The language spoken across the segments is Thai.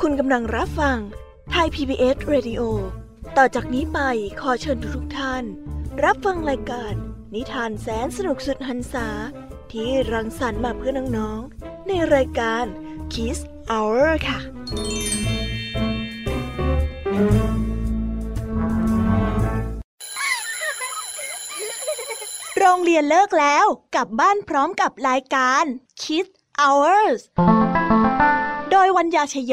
คุณกำลังรับฟังไทย PBS Radio ต่อจากนี้ไปขอเชิญทุกท่าน รับฟังรายการ นิทานแสนสนุกสุดหันษา ที่รังสรรค์มาเพื่อน้องๆ ในรายการ Kiss Hour ค่ะ เรียนเลิกแล้วกลับบ้านพร้อมกับรายการ Kids Hours โดยวัญญาชยโย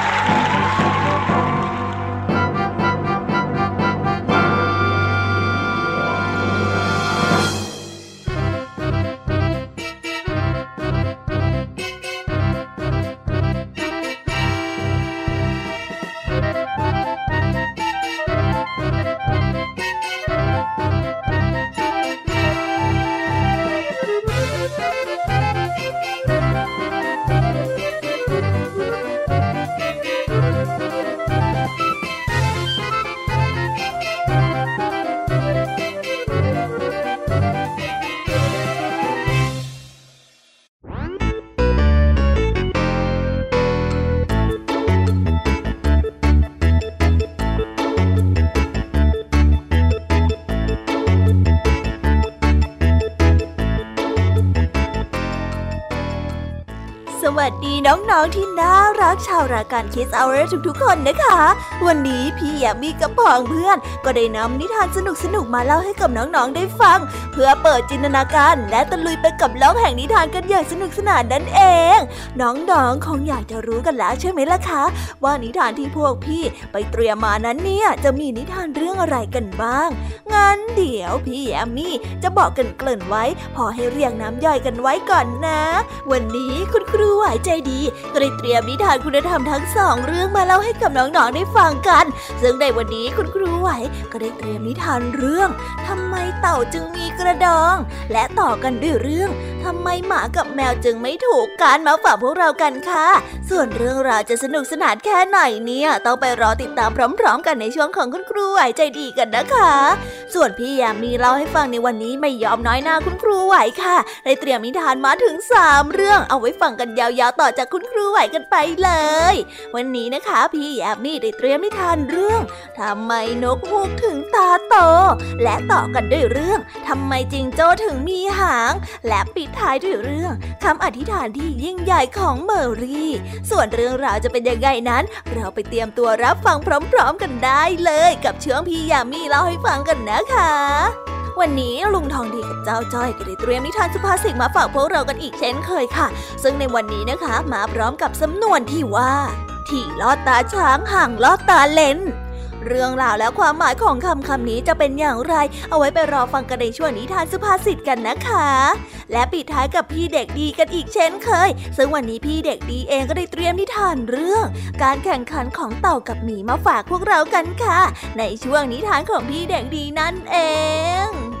น้องๆที่น่ารักชาวรายการคิสเอาเรทุกๆ คนนะคะ วันนี้พี่แยมมี่กับพองเพื่อน ก็ได้นำนิทานสนุกๆมาเล่าให้กับน้องๆได้ฟัง เพื่อเปิดจินตนาการและตะลุยไปกับโลกแห่งนิทานกันอย่างสนุกสนานนั่นเอง น้องๆคงอยากจะรู้กันแล้วใช่ไหมล่ะคะ ว่านิทานที่พวกพี่ไปเตรียมมานั้นเนี่ยจะมีนิทานเรื่องอะไรกันบ้าง งั้นเดี๋ยวพี่แอมมี่จะบอกกันเกริ่นไว้ พอให้เรียงน้ำย่อยกันไว้ก่อนนะ วันนี้คุณครูไหวใจดีก็ได้เตรียมนิทานคุณธรรมทั้งสองเรื่องมาเล่าให้กับน้องๆได้ฟังกัน ซึ่งในวันนี้คุณครูไหวก็ได้เตรียมนิทานเรื่องทำไมเต่าจึงมีกระดอง และต่อกันด้วยเรื่อง ทำไมหมากับแมวจึงไม่ถูกกันมาฝากพวกเรากันค่ะ ส่วนเรื่องราวจะสนุกสนานแค่ไหนเนี่ย ต้องไปรอติดตามพร้อม ๆ กันในช่วงของคุณครูไหวใจดีกันนะคะ ส่วนพี่ยามีเล่าให้ฟังในวันนี้ไม่ยอมน้อยหน้าคุณครูไหวค่ะได้เตรียมนิทานมาถึง 3 เรื่องเอาไว้ฟังกันยาวๆต่อจากคุณครูไหวกันไปเลย วันนี้นะคะ พี่แยมมี่ได้เตรียมนิทานเรื่องทำไมนกฮูกถึงตาโต และต่อกันด้วยเรื่องทำไมจิงโจ้ถึงมีหาง และปิดท้ายด้วยเรื่องคำอธิษฐานที่ยิ่งใหญ่ของเมอรี่ ส่วนเรื่องราวจะเป็นยังไงนั้น เราไปเตรียมตัวรับฟังพร้อมๆกันได้เลย กับเชื่องพี่ยามีเล่าให้ฟังกันนะคะวันนี้ลุงทองดีกับเจ้าจ้อยก็ได้เตรียมนิทานสุภาษิตมาฝากพวกเรากันอีกเช่นเคยค่ะ ซึ่งในวันนี้นะคะ มาพร้อมกับสำนวนที่ว่า ที่ลอดตาช้างห่างลอดตาเลน เรื่องราวและความหมายของคำคำนี้จะเป็นอย่างไร เอาไว้ไปรอฟังกันในช่วงนิทานสุภาษิตกันนะคะ และปิดท้ายกับพี่เด็กดีกันอีกเช่นเคย ซึ่งวันนี้พี่เด็กดีเองก็ได้เตรียมนิทานเรื่อง การแข่งขันของเต่ากับหมีมาฝากพวกเรากันค่ะ ในช่วงนิทานของพี่เด็กดีนั่นเอง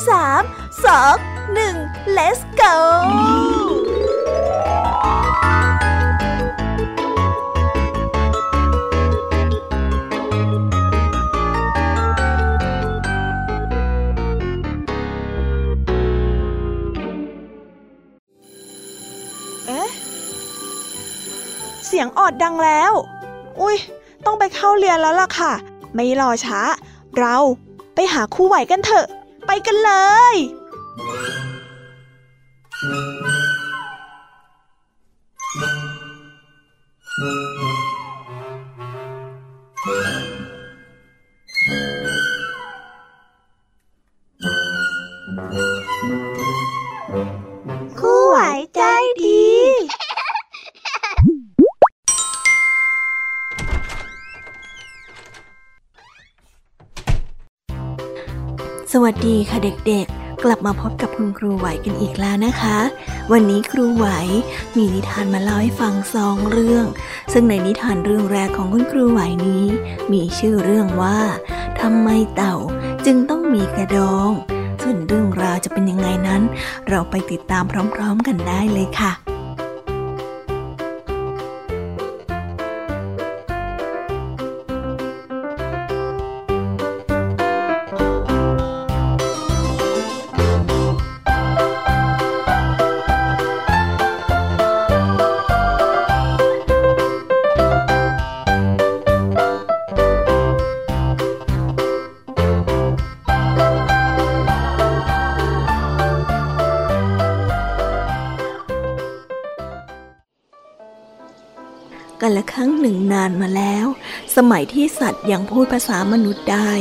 3 2 1 let's go เอ๊ะเสียงออดดังแล้ว อุ้ย ต้องไปเข้าเรียนแล้วล่ะค่ะ ไม่รอช้า เราไปหาครูไหวกันเถอะ กันเลย วัสดีค่ะเด็กๆ กลับมาพบกับคุณครูไหวกันอีกแล้วนะคะ วันนี้ครูไหวมีนิทานมาเล่าให้ฟังสองเรื่อง ซึ่งในนิทานเรื่องแรกของคุณครูไหวนี้ มีชื่อเรื่องว่าทำไมเต่าจึงต้องมีกระดอง ส่วนเรื่องราวจะเป็นยังไงนั้น เราไปติดตามพร้อม ๆ กันได้เลยค่ะ กันละครั้งหนึ่งนานมาแล้ว สมัยที่สัตว์ยังพูดภาษามนุษย์ได้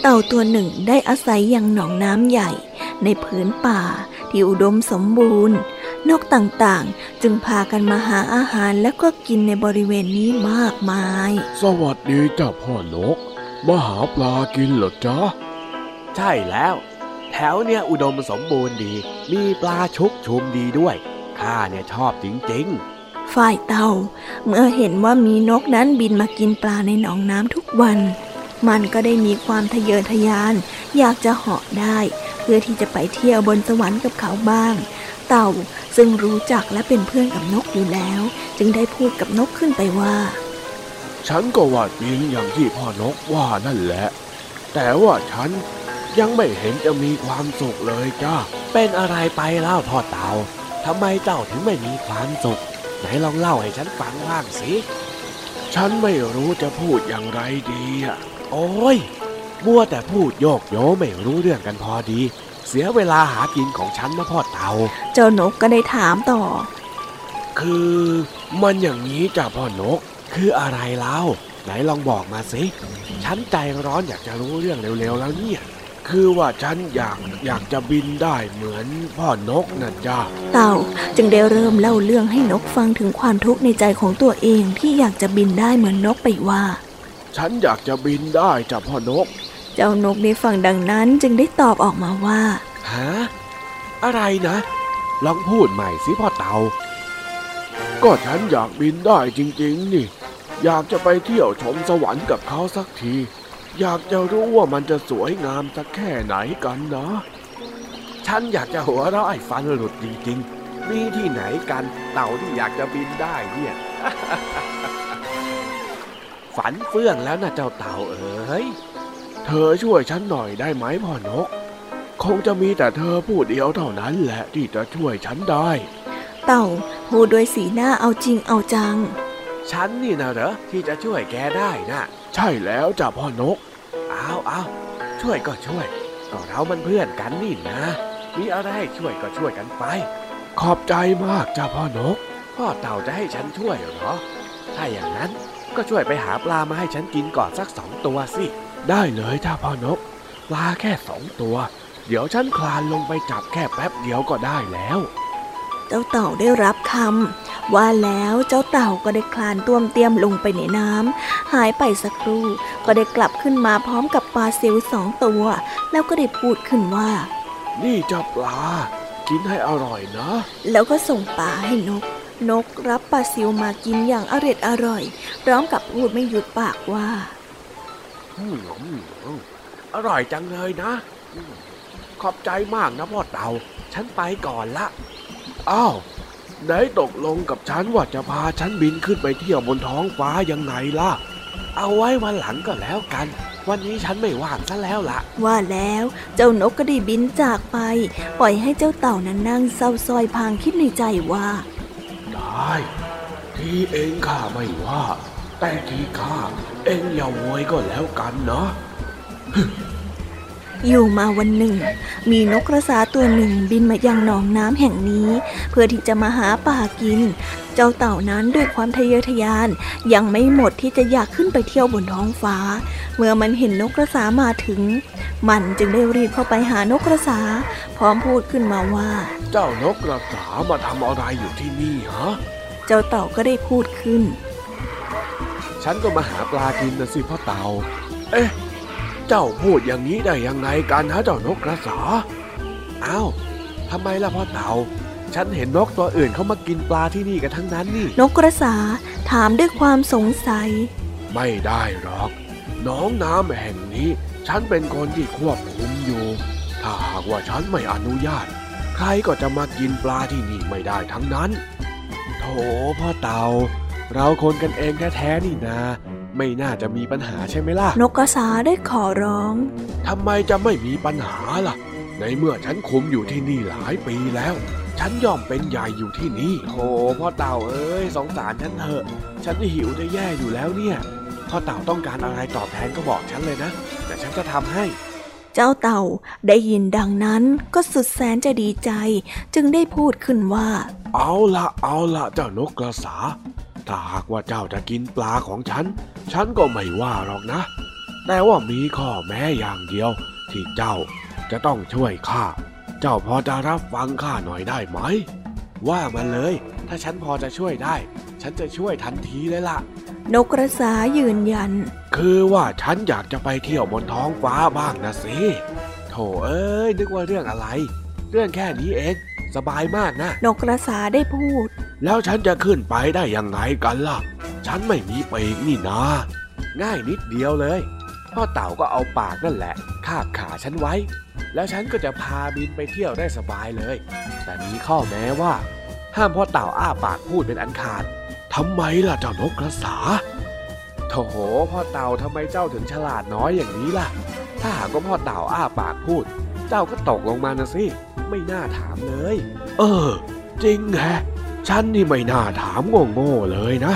เต่าตัวหนึ่งได้อาศัยยังหนองน้ำใหญ่ ในผืนป่าที่อุดมสมบูรณ์ นกต่างๆ จึงพากันมาหาอาหารและก็กินในบริเวณนี้มากมาย สวัสดีจ้าพ่อนกมาหาปลากินเหรอจ๊ะ ใช่แล้ว แถวเนี่ยอุดมสมบูรณ์ดี มีปลาชุกชุมดีด้วย ข้าเนี่ยชอบจริง ฝ่ายเต่า เมื่อเห็นว่ามีนกนั้นบินมากินปลาในหนองน้ำทุกวัน มันก็ได้มีความทะเยอทะยาน อยากจะเหาะได้ เพื่อที่จะไปเที่ยวบนสวรรค์กับเขาบ้าง เต่าซึ่งรู้จักและเป็นเพื่อนกับนกอยู่แล้ว จึงได้พูดกับนกขึ้นไปว่า ฉันก็ว่าจริงอย่างที่พ่อนกว่านั่นแหละ แต่ว่าฉันยังไม่เห็นจะมีความสุขเลยจ้าๆเป็นอะไรไปเล่าพ่อเต่าทำไมเจ้าถึงไม่มีความสุข ไหนลองเล่าให้ฉันฟังบ้างสิ ฉันไม่รู้จะพูดอย่างไรดีอะ โอ้ยมัวแต่พูดโยกโยไม่รู้เรื่องกันพอดี เสียเวลาหากินของฉันนะพ่อเต่าเจ้านกก็ได้ถามต่อ คือมันอย่างนี้จ้าพ่อนก คืออะไรเล่าไหนลองบอกมาสิ ฉันใจร้อนอยากจะรู้เรื่องเร็วๆแล้วเนี่ย คือว่าฉันอยากอยากจะบินได้เหมือนพ่อนกนะจ้าเต่าจึงได้เริ่มเล่าเรื่องให้นกฟังถึงความทุกข์ในใจของตัวเองที่อยากจะบินได้เหมือนนกไปว่า ฉันอยากจะบินได้จ้าพ่อนก เจ้านกได้ฟังดังนั้นจึงได้ตอบออกมาว่าฮะอะไรนะ ลองพูดใหม่สิพ่อเต่า ก็ฉันอยากบินได้จริงๆนี่ อยากจะไปเที่ยวชมสวรรค์กับเขาสักที อยากจะรู้ว่ามันจะสวยงามสักแค่ไหนกันนะ ฉันอยากจะหัวเราะไอ้ฟันหลุดจริงๆ มีที่ไหนกันเต่าที่อยากจะบินได้เนี่ย ฝันเฟื่องแล้วนะเจ้าเต่าเอ๋ย เธอช่วยฉันหน่อยได้ไหมพ่อนก คงจะมีแต่เธอผู้เดียวเท่านั้นแหละที่จะช่วยฉันได้ เต่าพูดด้วยสีหน้าเอาจริงเอาจัง ฉันนี่นะเหรอที่จะช่วยแกได้นะ ใช่แล้วจ้ะพ่อนก เอาเอาช่วยก็ช่วย ก็เรามันเพื่อนกันนี่นะ มีอะไรให้ช่วยก็ช่วยกันไป ขอบใจมากจ้ะพ่อนก พ่อเต่าจะให้ฉันช่วยเหรอ ถ้าอย่างนั้นก็ช่วยไปหาปลามาให้ฉันกินก่อนสักสองตัวสิ ได้เลยจ้ะพ่อนก ปลาแค่สองตัว เดี๋ยวฉันคลานลงไปจับแค่แป๊บเดียวก็ได้แล้ว เจ้าเต่าได้รับคำว่าแล้วเจ้าเต่าก็ได้คลานต้วมเตียมลงไปในน้ำหายไปสักครู่ ก็ได้กลับขึ้นมาพร้อมกับปลาซิวสองตัว แล้วก็ได้พูดขึ้นว่า นี่เจ้าปลา กินให้อร่อยนะ แล้วก็ส่งปลาให้นก นกรับปลาซิวมากินอย่างอร็ดอร่อย พร้อมกับพูดไม่หยุดปากว่าอืมอืมอืมอร่อยจังเลยนะอืมขอบใจมากนะพ่อเต่า ฉันไปก่อนละ อ้าวไหนตกลงกับฉันว่าจะพาฉันบินขึ้นไปเที่ยวบนท้องฟ้ายังไงล่ะ เอาไว้วันหลังก็แล้วกัน วันนี้ฉันไม่ว่างซะแล้วล่ะว่าแล้วเจ้านกก็ได้บินจากไป ปล่อยให้เจ้าเต่านั้นนั่งเศร้าซอยพลางคิดในใจว่า ได้ ที่เองข้าไม่ว่า แต่ที่ข้าเองอย่าโวยก็แล้วกันเนาะ อยู่มาวันหนึ่ง มีนกกระสาตัวหนึ่งบินมายังหนองน้ำแห่งนี้ เพื่อที่จะมาหาป่ากิน เจ้าเต่านั้นด้วยความทะเยอทะยานยังไม่หมดที่จะอยากขึ้นไปเที่ยวบนท้องฟ้า เมื่อมันเห็นนกกระสามาถึง มันจึงได้รีบเข้าไปหานกกระสา พร้อมพูดขึ้นมาว่า เจ้านกกระสามาทำอะไรอยู่ที่นี่ฮะเจ้าเต่าก็ได้พูดขึ้น ฉันก็มาหาปลากินนะสิพ่อเต่า เอ๊ะ เจ้าพูดอย่างนี้ได้ยังไงกันฮะเจ้านกกระสาอ้าวทำไมล่ะพ่อเต่า ฉันเห็นนกตัวอื่นเขามากินปลาที่นี่กันทั้งนั้นนี่ นกกระสาถามด้วยความสงสัย ไม่ได้หรอก น้องน้ำแห่งนี้ ฉันเป็นคนที่ควบคุมอยู่ ถ้าหากว่าฉันไม่อนุญาต ใครก็จะมากินปลาที่นี่ไม่ได้ทั้งนั้น โถพ่อเต่า เราคนกันเองแท้ๆนี่นา ไม่น่าจะมีปัญหาใช่ไหมล่ะ นกกระสาได้ขอร้องทำไมจะไม่มีปัญหาล่ะ ในเมื่อฉันคุมอยู่ที่นี่หลายปีแล้ว ฉันยอมเป็นใหญ่อยู่ที่นี่โธ่พ่อเต่าเอ้ยสงสารฉันเถอะ ฉันหิวจะแย่อยู่แล้วเนี่ยพ่อเต่าต้องการอะไรตอบแทนก็บอกฉันเลยนะ แต่ฉันจะทำให้เจ้าเต่าได้ยินดังนั้นก็สุดแสนจะดีใจ จึงได้พูดขึ้นว่า เอาละเอาละเจ้านกกระสา ถ้าหากว่าเจ้าจะกินปลาของฉัน ฉันก็ไม่ว่าหรอกนะ แต่ว่ามีข้อแม้อย่างเดียว ที่เจ้าจะต้องช่วยข้า เจ้าพอจะรับฟังข้าหน่อยได้ไหม ว่ามาเลย ถ้าฉันพอจะช่วยได้ ฉันจะช่วยทันทีเลยล่ะ นกกระสายืนยัน คือว่าฉันอยากจะไปเที่ยวบนท้องฟ้าบ้างนะสิโถเอ้ยนึกว่าเรื่องอะไร เรื่องแค่นี้เอง สบายมากนะ นกกระสาได้พูด แล้วฉันจะขึ้นไปได้ยังไงกันล่ะ ฉันไม่มีปีกนี่นาง่ายนิดเดียวเลย พ่อเต่าก็เอาปากนั่นแหละ คาบขาฉันไว้ แล้วฉันก็จะพาบินไปเที่ยวได้สบายเลย แต่มีข้อแม้ว่า ห้ามพ่อเต่าอ้าปากพูดเป็นอันขาดทำไมล่ะเจ้านกกระสาโถพ่อเต่าทำไมเจ้าถึงฉลาดน้อยอย่างนี้ล่ะ ถ้าหากว่าพ่อเต่าอ้าปากพูด เจ้าก็ตกลงมานะสิ ไม่น่าถามเลย เออ จริงแฮะ ฉันนี่ไม่น่าถามโง่ๆเลยนะ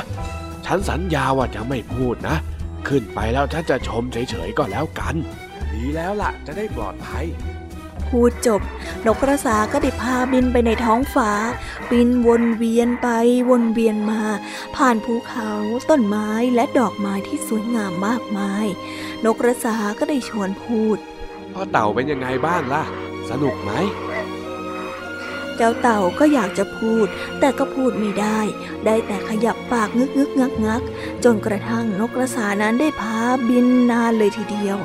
ฉันสัญญาว่าจะไม่พูดนะ ขึ้นไปแล้วฉันจะชมเฉยๆก็แล้วกัน ดีแล้วล่ะจะได้ปลอดภัยพูดจบ นกกระสาก็ได้พาบินไปในท้องฟ้า บินวนเวียนไปวนเวียนมา ผ่านภูเขาต้นไม้และดอกไม้ที่สวยงามมากมาย นกกระสาก็ได้ชวนพูดพ่อเต่าเป็นยังไงบ้างล่ะ สนุกไหมเจ้าเต่าก็อยากจะพูด แต่ก็พูดไม่ได้ ได้แต่ขยับปากงึกงึกงักงักจนกระทั่งนกกระสานั้นได้พาบินนานเลยทีเดียว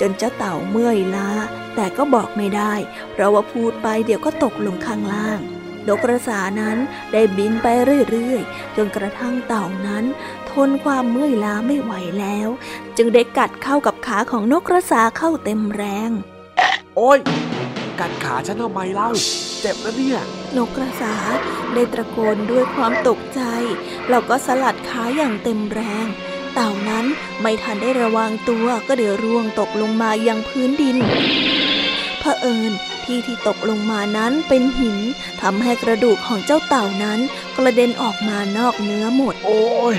จนเจ้าเต่าเมื่อยล้า แต่ก็บอกไม่ได้ เพราะว่าพูดไปเดี๋ยวก็ตกลงข้างล่างนกกระสานั้นได้บินไปเรื่อยๆ จนกระทั่งเต่านั้น ทนความเมื่อยล้าไม่ไหวแล้ว จึงได้กัดเข้ากับขาของนกกระสาเข้าเต็มแรง โอ้ย กัดขาฉันทำไมเล่า เจ็บนะเนี่ย นกกระสาได้ตะโกนด้วยความตกใจแล้วก็สลัดขาอย่างเต็มแรง เต่านั้นไม่ทันได้ระวังตัวก็เดี๋ยวร่วงตกลงมายังพื้นดินเผอิญที่ที่ตกลงมานั้นเป็นหินทำให้กระดูกของเจ้าเต่านั้น กระเด็นออกมานอกเนื้อหมด โอ้ย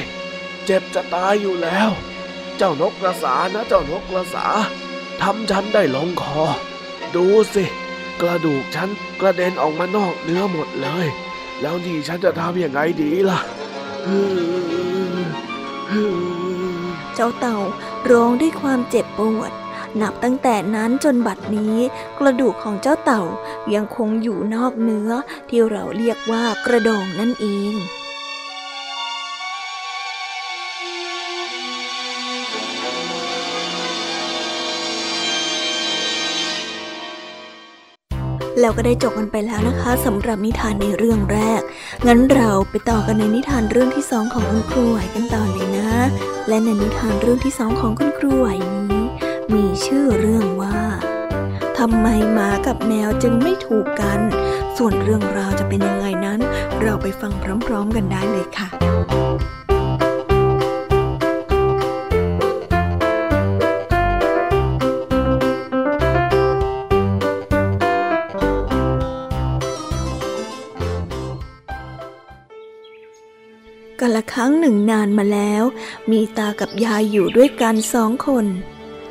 เจ็บจะตายอยู่แล้ว เจ้านกกระสานะเจ้านกกระสาทำฉันได้ลงคอ ดูสิ กระดูกฉันกระเด็นออกมานอกเนื้อหมดเลย แล้วนี่ฉันจะทำยังไงดีล่ะเจ้าเต่าร้องด้วยความเจ็บปวด นับตั้งแต่นั้นจนบัดนี้ กระดูกของเจ้าเต่ายังคงอยู่นอกเนื้อที่เราเรียกว่ากระดองนั่นเอง แล้วก็ได้จบกันไปแล้วนะคะสำหรับนิทานในเรื่องแรก งั้นเราไปต่อกันในนิทานเรื่องที่สองของคุณครูไหวกันต่อเลยนะ และในนิทานเรื่องที่สองของคุณครูไหวนี้ มีชื่อเรื่องว่าทำไมหมากับแมวจึงไม่ถูกกัน ส่วนเรื่องราวจะเป็นยังไงนั้น เราไปฟังพร้อม ๆ กันได้เลยค่ะ กันละครั้งหนึ่งนานมาแล้ว มีตากับยายอยู่ด้วยกันสองคน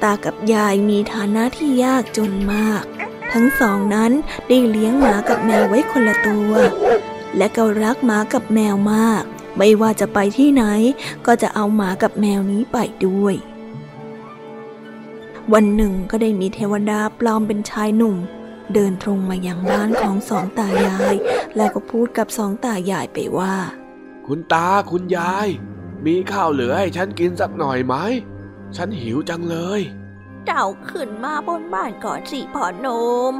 ตากับยายมีฐานะที่ยากจนมาก ทั้งสองนั้นได้เลี้ยงหมากับแมวไว้คนละตัว และก็รักหมากับแมวมาก ไม่ว่าจะไปที่ไหน ก็จะเอาหมากับแมวนี้ไปด้วย วันหนึ่งก็ได้มีเทวดาปลอมเป็นชายหนุ่ม เดินตรงมายังบ้านของสองตายาย แล้วก็พูดกับสองตายายไปว่า คุณตาคุณยาย มีข้าวเหลือให้ฉันกินสักหน่อยไหม ฉันหิวจังเลย เจ้าขึ้นมาบนบ้านก่อนสิพ่อนม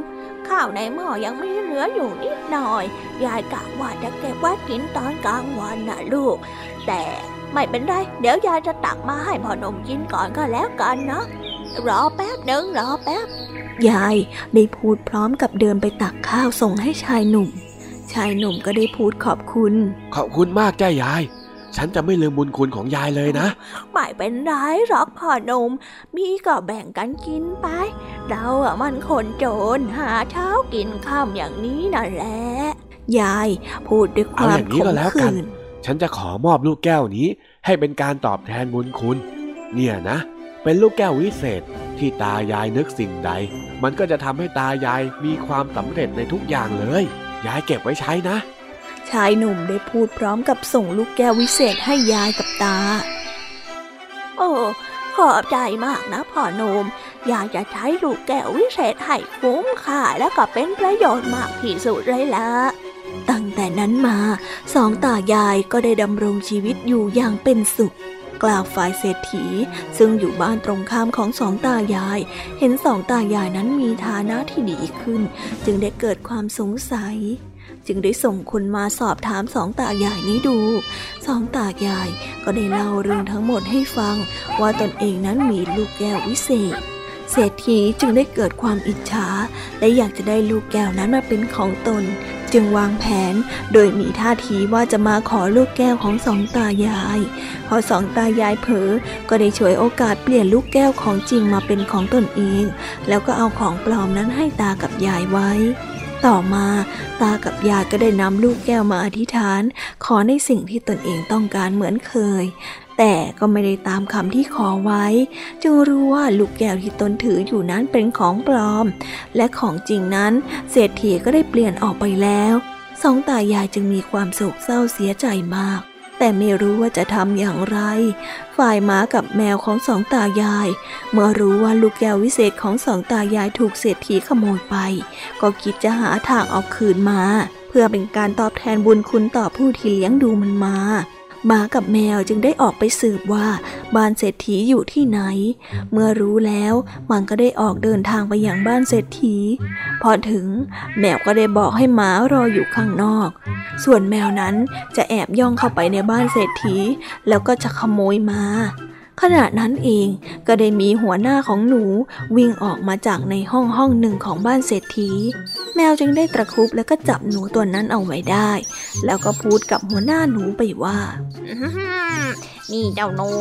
ข้าวในหม้อยังไม่เหลืออยู่นิดหน่อย ยายกะว่าจะเก็บไว้กินตอนกลางวันนะลูก แต่ไม่เป็นไร เดี๋ยวยายจะตักมาให้พ่อนมกินก่อนก็แล้วกันนะรอแป๊บหนึ่งรอแป๊บ ยายได้พูดพร้อมกับเดินไปตักข้าวส่งให้ชายหนุ่ม ชายหนุ่มก็ได้พูดขอบคุณ ขอบคุณมากจ้ายาย ฉันจะไม่ลืมบุญคุณของยายเลยนะ ไม่เป็นไรหรอกพ่อหนุ่ม มีก็แบ่งกันกินไป เราอะมันคนโจรหาเช้ากินข้ามอย่างนี้นั่นแหละ ยายพูดด้วยความขมขื่นฉันจะขอมอบลูกแก้วนี้ ให้เป็นการตอบแทนบุญคุณ เนี่ยนะ เป็นลูกแก้ววิเศษที่ตายายนึกสิ่งใด มันก็จะทำให้ตายายมีความสำเร็จในทุกอย่างเลย ยายเก็บไว้ใช้นะ ชายหนุ่มได้พูดพร้อมกับส่งลูกแก้ววิเศษให้ยายกับตา โอ้ขอบใจมากนะพ่อหนุ่มอยากจะใช้ลูกแก้ววิเศษให้คุ้มค่าและก็เป็นประโยชน์มากที่สุดเลยละตั้งแต่นั้นมาสองตายายก็ได้ดำรงชีวิตอยู่อย่างเป็นสุข กล่าวฝ่ายเศรษฐี ซึ่งอยู่บ้านตรงข้ามของสองตายาย เห็นสองตายายนั้นมีฐานะที่ดีขึ้น จึงได้เกิดความสงสัย จึงได้ส่งคนมาสอบถามสองตายายนี้ดู สองตายายก็ได้เล่าเรื่องทั้งหมดให้ฟัง ว่าตนเองนั้นมีลูกแก้ววิเศษเศรษฐีจึงได้เกิดความอิจฉา และอยากจะได้ลูกแก้วนั้นมาเป็นของตน จึงวางแผน โดยมีท่าทีว่าจะมาขอลูกแก้วของสองตายาย พอสองตายายเผลอก็ได้ช่วยโอกาสเปลี่ยนลูกแก้วของจริงมาเป็นของตนเอง แล้วก็เอาของปลอมนั้นให้ตากับยายไว้ ต่อมาตากับยายก็ได้นำลูกแก้วมาอธิษฐาน ขอในสิ่งที่ตนเองต้องการเหมือนเคย แต่ก็ไม่ได้ตามคำที่ขอไว้ จึงรู้ว่าลูกแก้วที่ตนถืออยู่นั้นเป็นของปลอม และของจริงนั้นเศรษฐีก็ได้เปลี่ยนออกไปแล้วสองตายายจึงมีความโศกเศร้าเสียใจมาก แต่ไม่รู้ว่าจะทำอย่างไร ฝ่ายม้ากับแมวของสองตายาย เมื่อรู้ว่าลูกแก้ววิเศษของสองตายายถูกเศรษฐีขโมยไป ก็คิดจะหาทางเอาคืนมา เพื่อเป็นการตอบแทนบุญคุณต่อผู้ที่เลี้ยงดูมันมา หมากับแมวจึงได้ออกไปสืบว่าบ้านเศรษฐีอยู่ที่ไหน เมื่อรู้แล้วมันก็ได้ออกเดินทางไปยังบ้านเศรษฐี พอถึงแมวก็ได้บอกให้หมารออยู่ข้างนอก ส่วนแมวนั้นจะแอบย่องเข้าไปในบ้านเศรษฐี แล้วก็จะขโมยมา ขณะนั้นเองก็ได้มีหัวหน้าของหนูวิ่งออกมาจากในห้องห้องหนึ่งของบ้านเศรษฐี แมวจึงได้ตะคุบแล้วก็จับหนูตัวนั้นเอาไว้ได้ แล้วก็พูดกับหัวหน้าหนูไปว่า นี่เจ้าหนู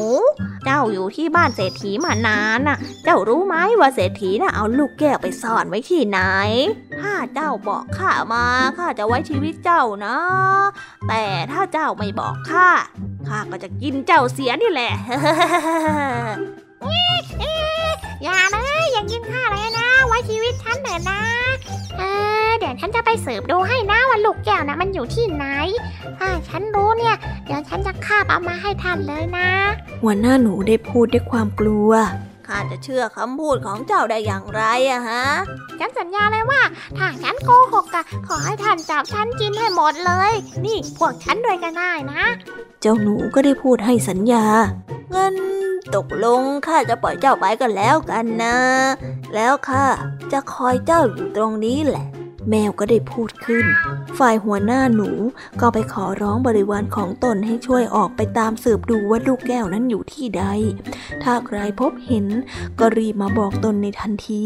เจ้าอยู่ที่บ้านเศรษฐีมานานน่ะ เจ้ารู้ไหมว่าเศรษฐีน่ะเอาลูกแก้วไปซ่อนไว้ที่ไหน ถ้าเจ้าบอกข้ามาข้าจะไว้ชีวิตเจ้านะ แต่ถ้าเจ้าไม่บอกข้า ข้าก็จะกินเจ้าเสียนี่แหละอย่าเลยอย่ากินข้าเลยนะ ไว้ชีวิตฉันเถอะนะเออเดี๋ยวฉันจะไปสืบดูให้นะว่าลูกแก้วนะมันอยู่ที่ไหน ถ้าฉันรู้เนี่ย เดี๋ยวฉันจะคาบเอามาให้ท่านเลยนะหัวหน้าหนูได้พูดด้วยความกลัว ขข้าจะเชื่อคำพูดของเจ้าได้อย่างไรอะฮะ ฉันสัญญาเลยว่า ถ้าฉันโกหกอะขอให้ท่านจับฉันกินให้หมดเลย นี่พวกฉันด้วยก็ได้นะ เจ้าหนูก็ได้พูดให้สัญญา เงินตกลงข้าจะปล่อยเจ้าไปกันแล้วกันนะ แล้วข้าจะคอยเจ้าอยู่ตรงนี้แหละ แมวก็ได้พูดขึ้น ฝ่ายหัวหน้าหนูก็ไปขอร้องบริวารของตนให้ช่วยออกไปตามสืบดูว่าลูกแก้วนั้นอยู่ที่ใด ถ้าใครพบเห็นก็รีบมาบอกตนในทันที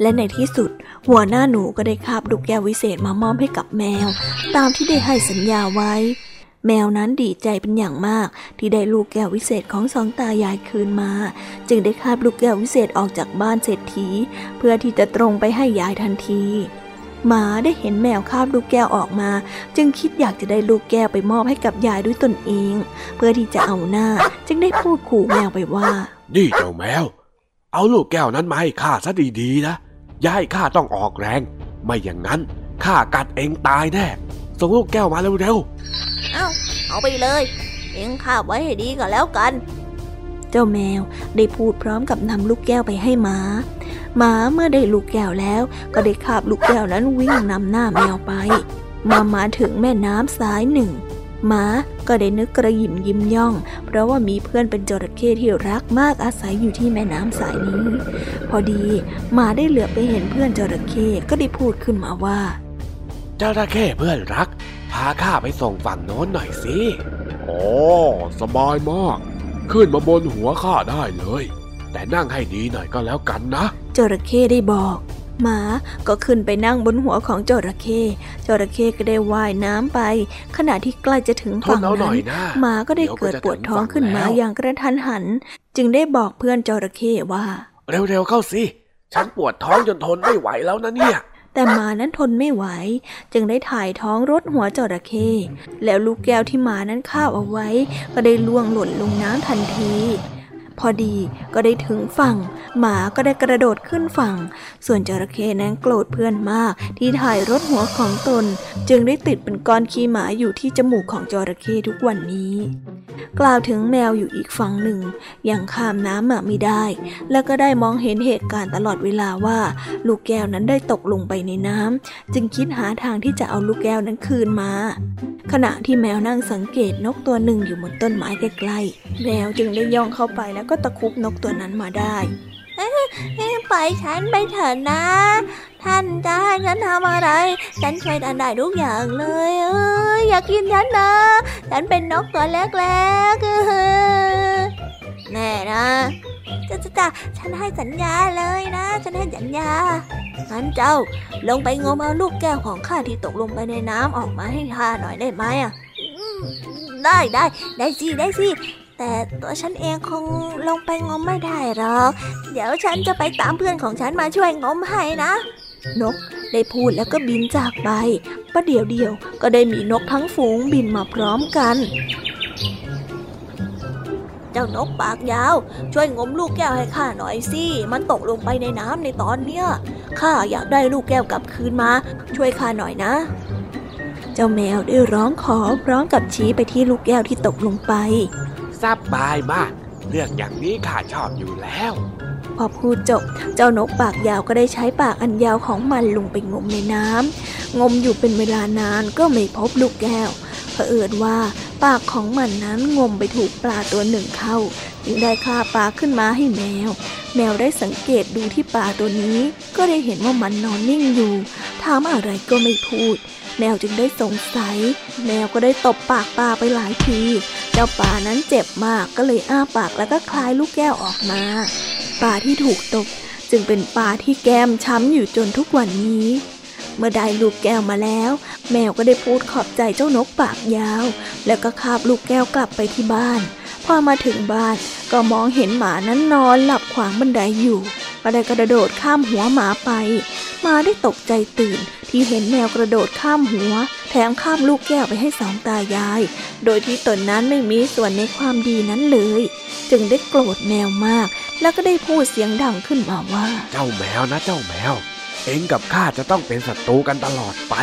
และในที่สุด หัวหน้าหนูก็ได้คาบลูกแก้ววิเศษมามอบให้กับแมว ตามที่ได้ให้สัญญาไว้ แมวนั้นดีใจเป็นอย่างมากที่ได้ลูกแก้ววิเศษของสองตายายคืนมา จึงได้คาบลูกแก้ววิเศษออกจากบ้านเศรษฐี เพื่อที่จะตรงไปให้ยายทันทีหมาได้เห็นแมวคาบลูกแก้วออกมา จึงคิดอยากจะได้ลูกแก้วไปมอบให้กับยายด้วยตนเอง เพื่อที่จะเอาหน้า จึงได้พูดขู่แมวไปว่า นี่เจ้าแมว เอาลูกแก้วนั้นมาให้ข้าซะดีๆนะยาให้ข้าต้องออกแรง ไม่อย่างนั้นข้ากัดเองตายแน่ ส่งลูกแก้วมาเร็วเอาเอาไปเลย เอ็งคาบไว้ให้ดีก็แล้วกัน เจ้าแมวได้พูดพร้อมกับนำลูกแก้วไปให้หมาหมาเมื่อได้ลูกแก้วแล้ว ก็ได้คาบลูกแก้วนั้นวิ่งนำหน้าแมวไปมามาถึงแม่น้ำสายหนึ่งหมาก็ได้นึกกระหยิมยิ้มย่อง เพราะว่ามีเพื่อนเป็นจระเข้ที่รักมากอาศัยอยู่ที่แม่น้ำสายนี้ พอดีหมาได้เหลือบไปเห็นเพื่อนจระเข้ก็ได้พูดขึ้นมาว่าๆเจ้าระเข้เพื่อนรัก พาข้าไปส่งฝั่งโน้นหน่อยสิโอ้สบายมาก ขึ้นมาบนหัวข้าได้เลย แต่นั่งให้ดีหน่อยก็แล้วกันนะ จระเข้ได้บอกหมาก็ขึ้นไปนั่งบนหัวของจระเข้จระเข้ก็ได้ว่ายน้ำไป ขณะที่ใกล้จะถึงทฝั่นงเอาหน่นั้อยนนะหมาก็ได้ยวเกิดจะปวดท้องขึ้นมาถึฝั่อย่างกระทันหัน จึงได้บอกเพื่อนจระเข้ว่าแล้วเร็วๆเข้าสิ ฉันปวดท้องจนทนไม่ไหวแล้วนะเนี่ย แต่หมานั้นทนไม่ไหว จึงได้ถ่ายท้องรถหัวจระเข้แล้วลูกแก้วที่หมานั้นคาบเอาไว้ ก็ได้ล่วงหล่นลงน้ำทันที พอดีก็ได้ถึงฝั่ง หมาก็ได้กระโดดขึ้นฝั่ง ส่วนจระเข้นั้นโกรธเพื่อนมากที่ถ่ายรถหัวของตน จึงได้ติดเป็นก้อนขี้หมาอยู่ที่จมูกของจระเข้ทุกวันนี้ กล่าวถึงแมวอยู่อีกฝั่งหนึ่ง ยังข้ามน้ำมาไม่ได้ แล้วก็ได้มองเห็นเหตุการณ์ตลอดเวลาว่า ลูกแก้วนั้นได้ตกลงไปในน้ำจึงคิดหาทางที่จะเอาลูกแก้วนั้นคืนมา ขณะที่แมวนั่งสังเกตนกตัวหนึ่งอยู่บนต้นไม้ใกล้ๆแมวจึงได้ย่องเข้าไปแล้วก็็ตะคุบนกตัวนั้นมาได้ไปฉันไปเถอะนะ ท่านจะให้ฉันทำอะไร ฉันช่วยท่านได้ทุกอย่างเลยเอ้ยอย่ากินฉันนะ ฉันเป็นนกตัวเล็กๆแน่นะจะจะจะฉันให้สัญญาเลยนะ ฉันให้สัญญางั้นเจ้าลงไปงมเอาลูกแก้วของข้าที่ตกลงไปในน้ำออกมาให้ข้าหน่อยได้ไหมอะได้ได้ได้สิได้สิ แต่ตัวฉันเองคงลงไปงมไม่ได้หรอก เดี๋ยวฉันจะไปตามเพื่อนของฉันมาช่วยงมให้นะ นกได้พูดแล้วก็บินจากไป ประเดี๋ยวเดียวก็ได้มีนกทั้งฝูงบินมาพร้อมกัน เจ้านกปากยาว ช่วยงมลูกแก้วให้ข้าหน่อยสิ มันตกลงไปในน้ำในตอนเนี้ย ข้าอยากได้ลูกแก้วกลับคืนมา ช่วยข้าหน่อยนะเจ้าแมวได้ร้องขอพร้อมกับชี้ไปที่ลูกแก้วที่ตกลงไป สบายมาก เรื่องอย่างนี้ข้าชอบอยู่แล้ว พอพูดจบ เจ้านกปากยาวก็ได้ใช้ปากอันยาวของมันลงไปงมในน้ำงมอยู่เป็นเวลานานก็ไม่พบลูกแก้วเผอิญว่าปากของมันนั้นงมไปถูกปลาตัวหนึ่งเข้าจึงได้คาปลาขึ้นมาให้แมว แมวได้สังเกตดูที่ปลาตัวนี้ ก็ได้เห็นว่ามันนอนนิ่งอยู่ถามอะไรก็ไม่พูด แมวจึงได้สงสัย แมวก็ได้ตบปากปลาไปหลายที เจ้าปลานั้นเจ็บมากก็เลยอ้าปากแล้วก็คลายลูกแก้วออกมาปลาที่ถูกตกจึงเป็นปลาที่แก้มช้ำอยู่จนทุกวันนี้ เมื่อได้ลูกแก้วมาแล้ว แมวก็ได้พูดขอบใจเจ้านกปากยาว แล้วก็คาบลูกแก้วกลับไปที่บ้าน พอมาถึงบ้านก็มองเห็นหมานั้นนอนหลับขวางบันไดอยู่ก็ได้กระโดดข้ามหัวหมาไปหมาได้ตกใจตื่น ที่เห็นแมวกระโดดข้ามหัว แถมข้ามลูกแก้วไปให้สองตายาย โดยที่ตนนั้นไม่มีส่วนในความดีนั้นเลย จึงได้โกรธแมวมาก แล้วก็ได้พูดเสียงดังขึ้นมาว่า เจ้าแมวนะเจ้าแมว เอ็งกับข้าจะต้องเป็นศัตรูกันตลอดไป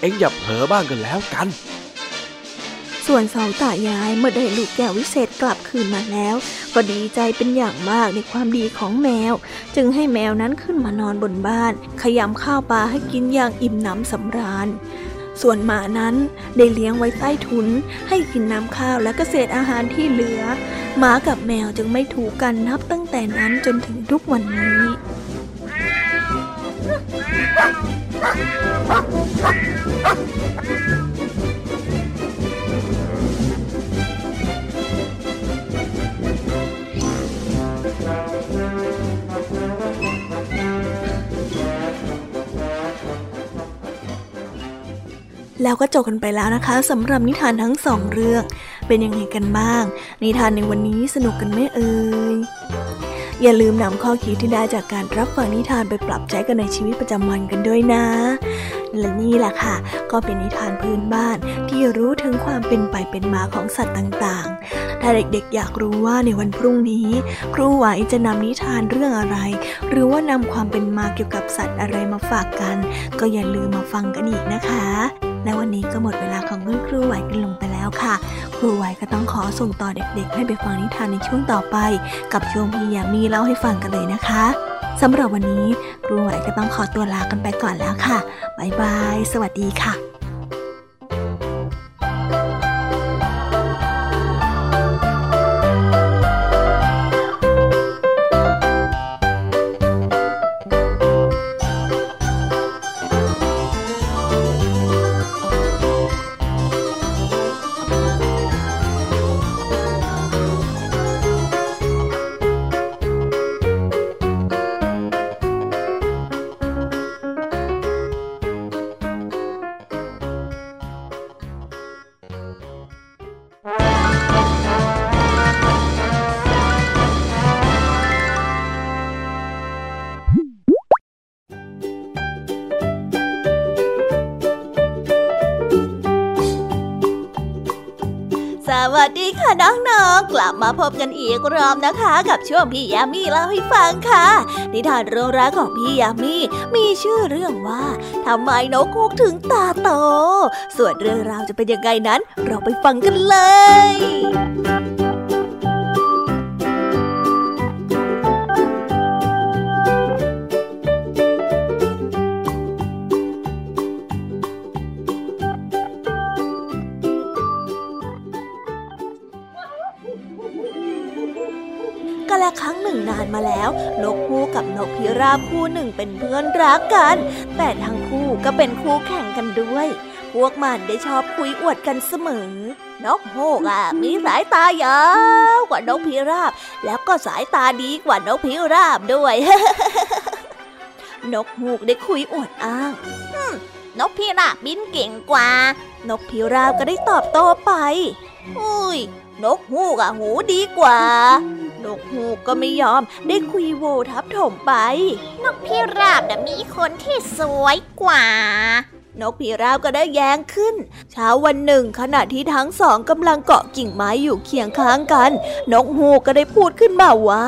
เอ็งอย่าเผลอบ้างกันแล้วกัน ส่วนสองตายายเมื่อได้ลูกแก้ววิเศษกลับคืนมาแล้ว ก็ดีใจเป็นอย่างมากในความดีของแมว จึงให้แมวนั้นขึ้นมานอนบนบ้าน ขยำข้าวปลาให้กินอย่างอิ่มหนำสำราญส่วนหมานั้นได้เลี้ยงไว้ใต้ทุน ให้กินน้ำข้าวและเกษตรอาหารที่เหลือ หมากับแมวจึงไม่ถูกกันนับตั้งแต่นั้นจนถึงทุกวันนี้ แล้วก็จบกันไปแล้วนะคะสำหรับนิทานทั้งสองเรื่อง เป็นยังไงกันบ้าง นิทานในวันนี้สนุกกันไหมเอ่ยอย่าลืมนำข้อคิดที่ได้จากการรับฟังนิทานไปปรับใช้กันในชีวิตประจำวันกันด้วยนะ และนี่แหละค่ะ ก็เป็นนิทานพื้นบ้านที่รู้ถึงความเป็นไปเป็นมาของสัตว์ต่างๆ ถ้าเด็กๆ อยากรู้ว่าในวันพรุ่งนี้ ครูไหวจะนำนิทานเรื่องอะไร หรือว่านำความเป็นมาเกี่ยวกับสัตว์อะไรมาฝากกัน ก็อย่าลืมมาฟังกันอีกนะคะ และวันนี้ก็หมดเวลาของคุณครูไหวกันลงไปแล้วค่ะ ครูไหวก็ต้องขอส่งต่อเด็กๆ ให้ไปฟังนิทานในช่วงต่อไป กับช่วงพี่ยามีเล่าให้ฟังกันเลยนะคะสำหรับวันนี้ครูไหวก็ต้องขอตัวลากันไปก่อนแล้วค่ะบ๊ายบาย สวัสดีค่ะ พบกันอีกรอบนะคะ กับช่วงพี่ยามีเล่าให้ฟังค่ะ นิทานเรื่องแรกของพี่ยามีมีชื่อเรื่องว่าทำไมนกคูกถึงตาโต ส่วนเรื่องราวจะเป็นยังไงนั้น เราไปฟังกันเลย เป็นเพื่อนรักกัน แต่ทั้งคู่ก็เป็นคู่แข่งกันด้วย พวกมันได้ชอบคุยอวดกันเสมอ นกโฮกอะมีสายตายาวกว่านกพิราบ แล้วก็สายตาดีกว่านกพิราบด้วย นกฮูกได้คุยอวดอ้างนกพิราบบินเก่งกว่า นกพิราบก็ได้ตอบโต้ไป อุ้ย นกฮูกอะหูดีกว่า นกฮูกก็ไม่ยอมได้คุยโวทับถมไป นกพิราบน่ะมีคนที่สวยกว่านกพิราบก็ได้แย้งขึ้น เช้าวันหนึ่ง ขณะที่ทั้งสองกำลังเกาะกิ่งไม้อยู่เคียงข้างกัน นกฮูกก็ได้พูดขึ้นมาว่า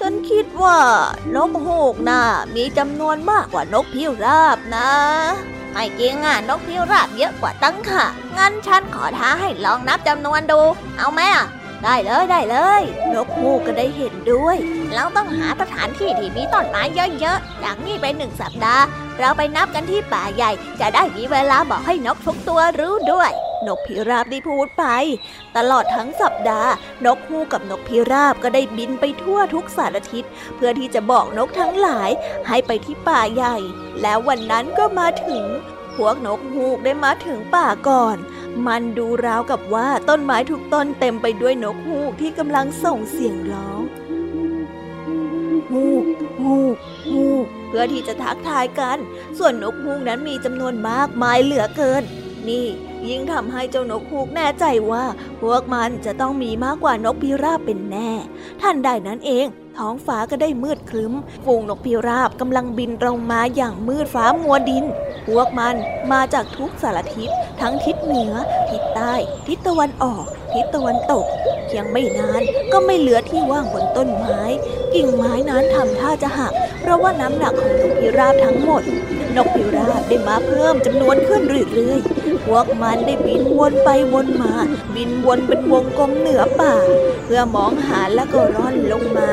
ฉันคิดว่านกฮูกน่ะมีจำนวนมากกว่านกพิราบนะไม่จริงอะนกพิราบเยอะกว่าตั้งค่ะ งั้นฉันขอท้าให้ลองนับจำนวนดู เอาไหมอะ ได้เลยได้เลย นกฮูกก็ได้เห็นด้วย เราต้องหาสถานที่ที่มีต้นไม้เยอะๆจากนี้ไปหนึ่งสัปดาห์ เราไปนับกันที่ป่าใหญ่ จะได้มีเวลาบอกให้นกทุกตัวรู้ด้วย นกพิราบได้พูดไป ตลอดทั้งสัปดาห์ นกฮูกกับนกพิราบก็ได้บินไปทั่วทุกสารทิศเพื่อที่จะบอกนกทั้งหลาย ให้ไปที่ป่าใหญ่ แล้ววันนั้นก็มาถึงพวกนกฮูกได้มาถึงป่าก่อน มันดูราวกับว่าต้นไม้ทุกต้นเต็มไปด้วยนกฮูกที่กำลังส่งเสียงร้องฮูกฮูกฮูกเพื่อที่จะทักทายกัน ส่วนนกฮูกนั้นมีจำนวนมากมายเหลือเกิน นี่ยิ่งทำให้เจ้านกฮูกแน่ใจว่า พวกมันจะต้องมีมากกว่านกพิราบเป็นแน่ ท่านใดนั้นเอง ท้องฟ้าก็ได้มืดครึ้ม ฝูงนกพิราบกำลังบินตรงมาอย่างมืดฟ้ามัวดิน พวกมันมาจากทุกสารทิศ ทั้งทิศเหนือ ทิศใต้ ทิศตะวันออก ทิศตะวันตก เพียงไม่นานก็ไม่เหลือที่ว่างบนต้นไม้ กิ่งไม้นั้นทำท่าจะหัก เพราะว่าน้ำหนักของนกพิราบทั้งหมด นกพิราบได้มาเพิ่มจำนวนขึ้นเรื่อยๆ พวกมันได้บินวนไปวนมา บินวนเป็นวงกลมเหนือป่า เพื่อมองหาแล้วก็ร่อนลงมา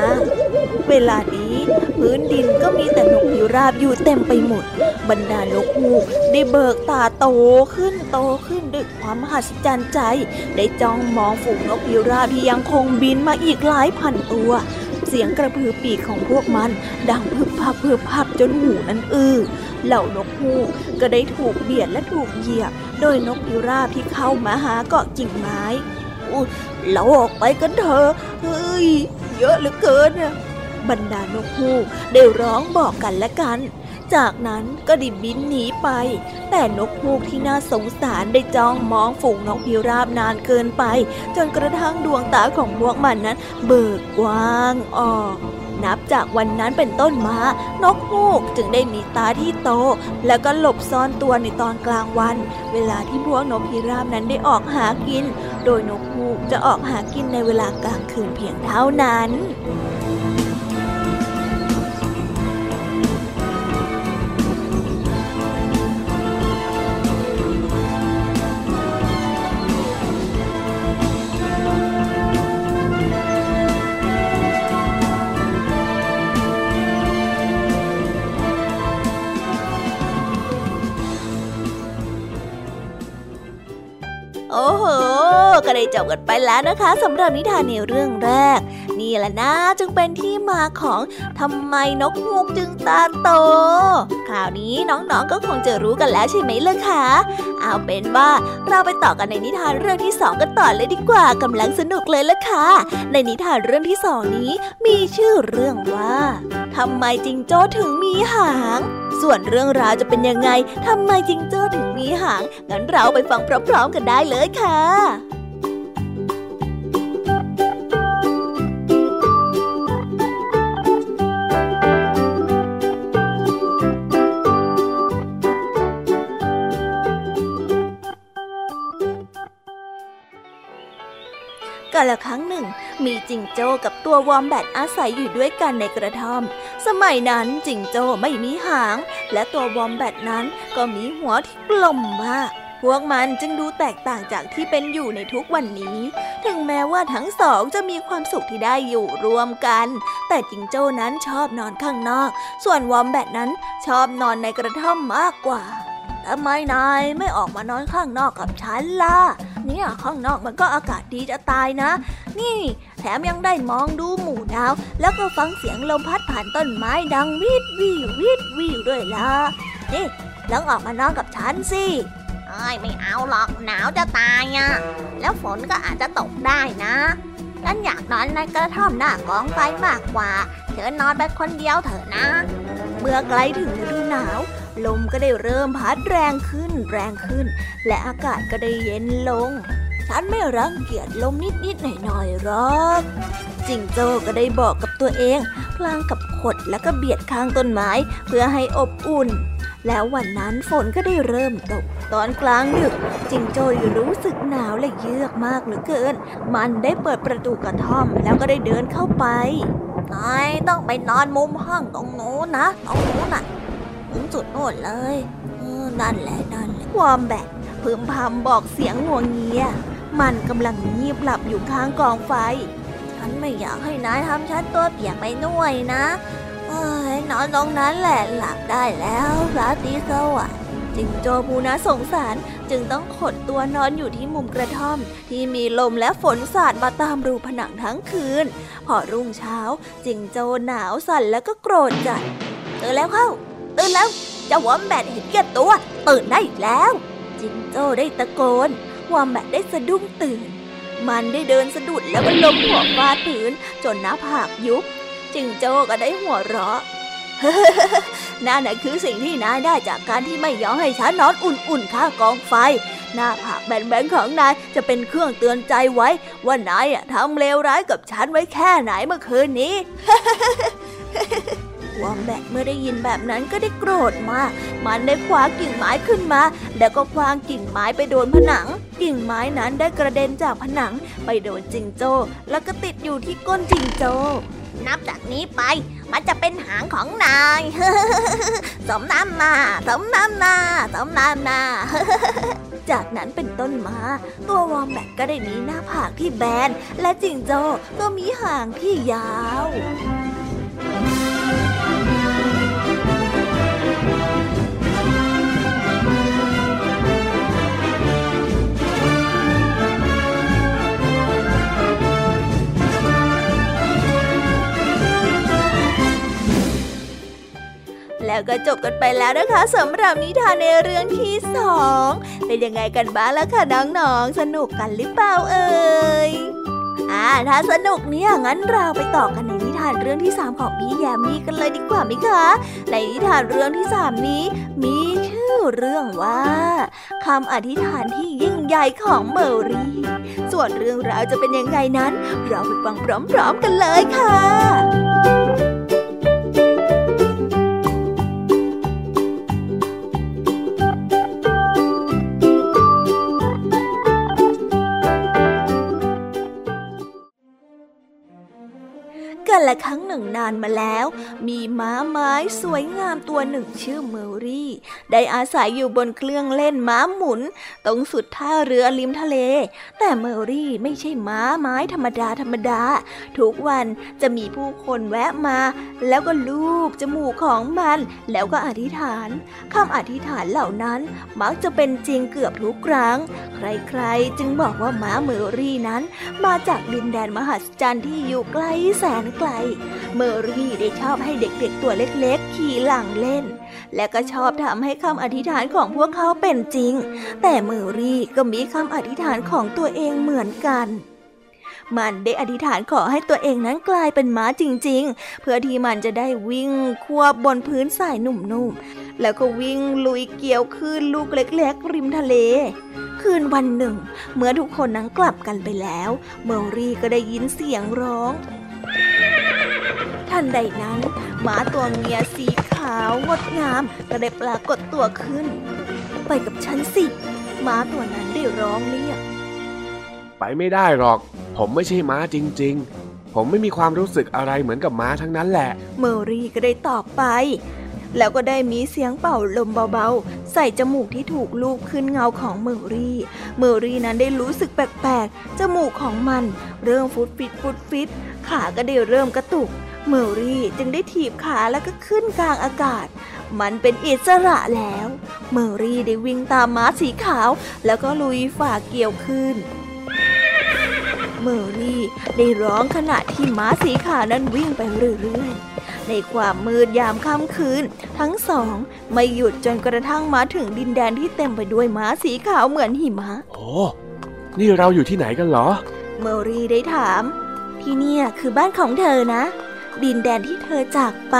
เวลานี้พื้นดินก็มีแต่นกพิราบอยู่เต็มไปหมด บรรดานกฮูกได้เบิกตาโตขึ้นโตขึ้นด้วยความมหัศจรรย์ใจ ได้จ้องมองฝูงนกพิราบที่ยังคงบินมาอีกหลายพันตัว เสียงกระพือปีกของพวกมันดังพึบพับพึบพับจนหูนั้นอื้อเหล่านกฮูกก็ได้ถูกเบียดและถูกเหยียบ โดยนกพิราบที่เข้ามาหาเกาะกิ่งไม้ เราออกไปกันเถอะเฮ้ยเยอะเหลือเกินน่ะบรรดานกฮูกได้ร้องบอกกันและกัน จากนั้นก็ด้บินหนีไป แต่นกฮูกที่น่าสงสารได้จ้องมองฝูงนกพิราบนานเกินไป จนกระทั่งดวงตาของพวกมันนั้นเบิกกว้างออก นับจากวันนั้นเป็นต้นมา นกฮูกจึงได้มีตาที่โต แล้วก็หลบซ่อนตัวในตอนกลางวัน เวลาที่พวกนกพิราบนั้นได้ออกหากิน โดยนกฮูกจะออกหากินในเวลากลางคืนเพียงเท่านั้น ก็ได้จบกันไปแล้วนะคะสำหรับนิทานในเรื่องแรก นี่แหละนะจึงเป็นที่มาของทำไมนกฮูกจึงตาโต คราวนี้น้องๆก็คงจะรู้กันแล้วใช่ไหมล่ะคะเอาเป็นว่าเราไปต่อกันในนิทานเรื่องที่สองกันต่อเลยดีกว่ากำลังสนุกเลยล่ะค่ะ ในนิทานเรื่องที่สองนี้มีชื่อเรื่องว่าทำไมจิงโจ้ถึงมีหาง ส่วนเรื่องราวจะเป็นยังไงทำไมจิงโจ้ถึงมีหาง งั้นเราไปฟังพร้อมๆกันได้เลยค่ะ กาละครั้งหนึ่ง มีจิงโจ้กับตัววอมแบตอาศัยอยู่ด้วยกันในกระท่อม สมัยนั้นจิงโจ้ไม่มีหาง และตัววอมแบตนั้นก็มีหัวที่กลมมากพวกมันจึงดูแตกต่างจากที่เป็นอยู่ในทุกวันนี้ ถึงแม้ว่าทั้งสองจะมีความสุขที่ได้อยู่รวมกัน แต่จิงโจ้นั้นชอบนอนข้างนอก ส่วนวอมแบตนั้นชอบนอนในกระท่อมมากกว่า ทำไมนายไม่ออกมานอนข้างนอกกับฉันล่ะ เนี่ยข้างนอกมันก็อากาศดีจะตายนะ นี่ แถมยังได้มองดูหมู่ดาว แล้วก็ฟังเสียงลมพัดผ่านต้นไม้ดังวิดวิววิดวิวด้วยล่ะ นี่ลองออกมานอนกับฉันสิเอ้ยไม่เอาหรอกหนาวจะตายอะ แล้วฝนก็อาจจะตกได้นะฉันอยากนอนในกระท่อมหน้ากองไฟมากกว่า เธอนอนไปคนเดียวเถอะนะ เมื่อใกลถึงฤดูหนาว ลมก็ได้เริ่มพัดแรงขึ้นแรงขึ้น และอากาศก็ได้เย็นลง ฉันไม่รังเกียจลมนิดๆหน่อยๆหรอกจิงโจ้ก็ได้บอกกับตัวเอง พลางกับขดแล้วก็เบียดข้างต้นไม้เพื่อให้อบอุ่น แล้ววันนั้นฝนก็ได้เริ่มตก ตอนกลางดึก จิงโจ้รู้สึกหนาวและเยือกมากเหลือเกิน มันได้เปิดประตูกระท่อมแล้วก็ได้เดินเข้าไปนายต้องไปนอนมุมห้องตรงโน้นนะตรงโน้นน่ะ ถึงจุดโน้นเลยนั่นแหละนั่นแหละวอมแบทพึมพำบอกเสียงหัวเงีย มันกำลังงีบหลับอยู่ข้างกองไฟ ฉันไม่อยากให้นายทำฉันตัวเปียกไปด้วยนะอ้นอนตรงนั้นแหละหลับได้แล้วราตรีสวัสดิ์จิงโจ้ผู้น่าสงสารจึงต้องขดตัวนอนอยู่ที่มุมกระท่อม ที่มีลมและฝนสาดมาตามรูผนังทั้งคืน พอรุ่งเช้าจิงโจ้หนาวสั่นแล้วก็โกรธจัดตื่นแล้วเข้า ตื่นแล้วเจ้าวอมแบทเห็นแก่ตัวตื่นได้แล้ว จิงโจ้ได้ตะโกนวอมแบทได้สะดุ้งตื่น มันได้เดินสะดุดแล้วก็ล้มหัวฟาดพื้นจนหน้าผากยุบจิงโจ้ก็ได้หัวเราะนั่นน่ะคือสิ่งที่นายได้จากการที่ไม่ยอมให้ฉันนอนอุ่นๆข้างกองไฟ หน้าผากแบนๆของนายจะเป็นเครื่องเตือนใจไว้ ว่านายทำเลวร้ายกับฉันไว้แค่ไหนเมื่อคืนนี้ วอมแบทเมื่อได้ยินแบบนั้นก็ได้โกรธมาก มันได้คว้ากิ่งไม้ขึ้นมา แล้วก็คว้างกิ่งไม้ไปโดนผนัง กิ่งไม้นั้นได้กระเด็นจากผนังไปโดนจิงโจ้ แล้วก็ติดอยู่ที่ก้นจิงโจ้นับจากนี้ไป มันจะเป็นหางของนาย สมน้ำหน้า สมน้ำหน้า สมน้ำหน้า จากนั้นเป็นต้นมา ตัววอมแบทก็ได้มีหน้าผากที่แบน และจิงโจ้ก็มีหางที่ยาว แล้วก็จบกันไปแล้วนะคะสำหรับนิทานในเรื่องที่สองเป็นยังไงกันบ้างล่ะคะน้องๆ สนุกกันหรือเปล่าเอ่ยอ่าถ้าสนุกเนี่ยงั้นเราไปต่อกันในนิทานเรื่องที่สามของพี่แยมมี่กันเลยดีกว่าไหมคะ ในนิทานเรื่องที่สามนี้ มีชื่อเรื่องว่าคำอธิษฐานที่ยิ่งใหญ่ของเมอรี่ ส่วนเรื่องราวจะเป็นยังไงนั้น เราไปฟังพร้อมๆกันเลยค่ะ กันละครั้งหนึ่งนานมาแล้ว มีม้าไม้สวยงามตัวหนึ่งชื่อเมอรี่ ได้อาศัยอยู่บนเครื่องเล่นม้าหมุน ตรงสุดท่าเรือริมทะเล แต่เมอรี่ไม่ใช่ม้าไม้ธรรมดาธรรมดา ทุกวันจะมีผู้คนแวะมา แล้วก็ลูบจมูกของมัน แล้วก็อธิษฐานคำอธิษฐานเหล่านั้นมักจะเป็นจริงเกือบทุกครั้ง ใครๆ จึงบอกว่าม้าเมอรี่นั้น มาจากดินแดนมหัศจรรย์ที่อยู่ไกลแสนไกลเมอรี่ได้ชอบให้เด็กๆตัวเล็กๆ ขี่หลังเล่น และก็ชอบทำให้คำอธิษฐานของพวกเขาเป็นจริง แต่เมอรี่ก็มีคำอธิษฐานของตัวเองเหมือนกันมันได้อธิษฐานขอให้ตัวเองนั้นกลายเป็นม้าจริงๆ เพื่อที่มันจะได้วิ่งควบบนพื้นทรายนุ่มๆ แล้วก็วิ่งลุยเกี่ยวคลื่นลูกเล็กๆ ริมทะเล คืนวันหนึ่ง เมื่อทุกคนนั้นกลับกันไปแล้ว เมอรี่ก็ได้ยินเสียงร้อง ทันใดนั้นหมาตัวเมียสีขาวงดงามก็ได้ปรากฏตัวขึ้น ไปกับฉันสิหมาตัวนั้นได้ร้องเรียกไปไม่ได้หรอก ผมไม่ใช่ม้าจริง ๆ ผมไม่มีความรู้สึกอะไรเหมือนกับม้าทั้งนั้นแหละ เมอรี่ก็ได้ตอบไป แล้วก็ได้มีเสียงเป่าลมเบาๆ ใส่จมูกที่ถูกลูบขึ้นเงาของเมอรี่ เมอรี่นั้นได้รู้สึกแปลกๆ จมูกของมันเริ่มฟุดฟิตฟุดฟิต ขาก็ได้เริ่มกระตุก เมอรี่จึงได้ถีบขาแล้วก็ขึ้นกลางอากาศ มันเป็นอิสระแล้ว เมอรี่ได้วิ่งตามม้าสีขาว แล้วก็ลุยฝ่าเกี่ยวขึ้นเมอรี่ได้ร้องขณะที่ม้าสีขาวนั้นวิ่งไปเรื่อยๆ ในความมืดยามค่ำคืน ทั้งสอง ไม่หยุดจนกระทั่งมาถึงดินแดนที่เต็มไปด้วยม้าสีขาวเหมือนหิมะ โอ้ นี่เราอยู่ที่ไหนกันเหรอ เมอรี่ได้ถาม ที่เนี่ยคือบ้านของเธอนะ ดินแดนที่เธอจากไป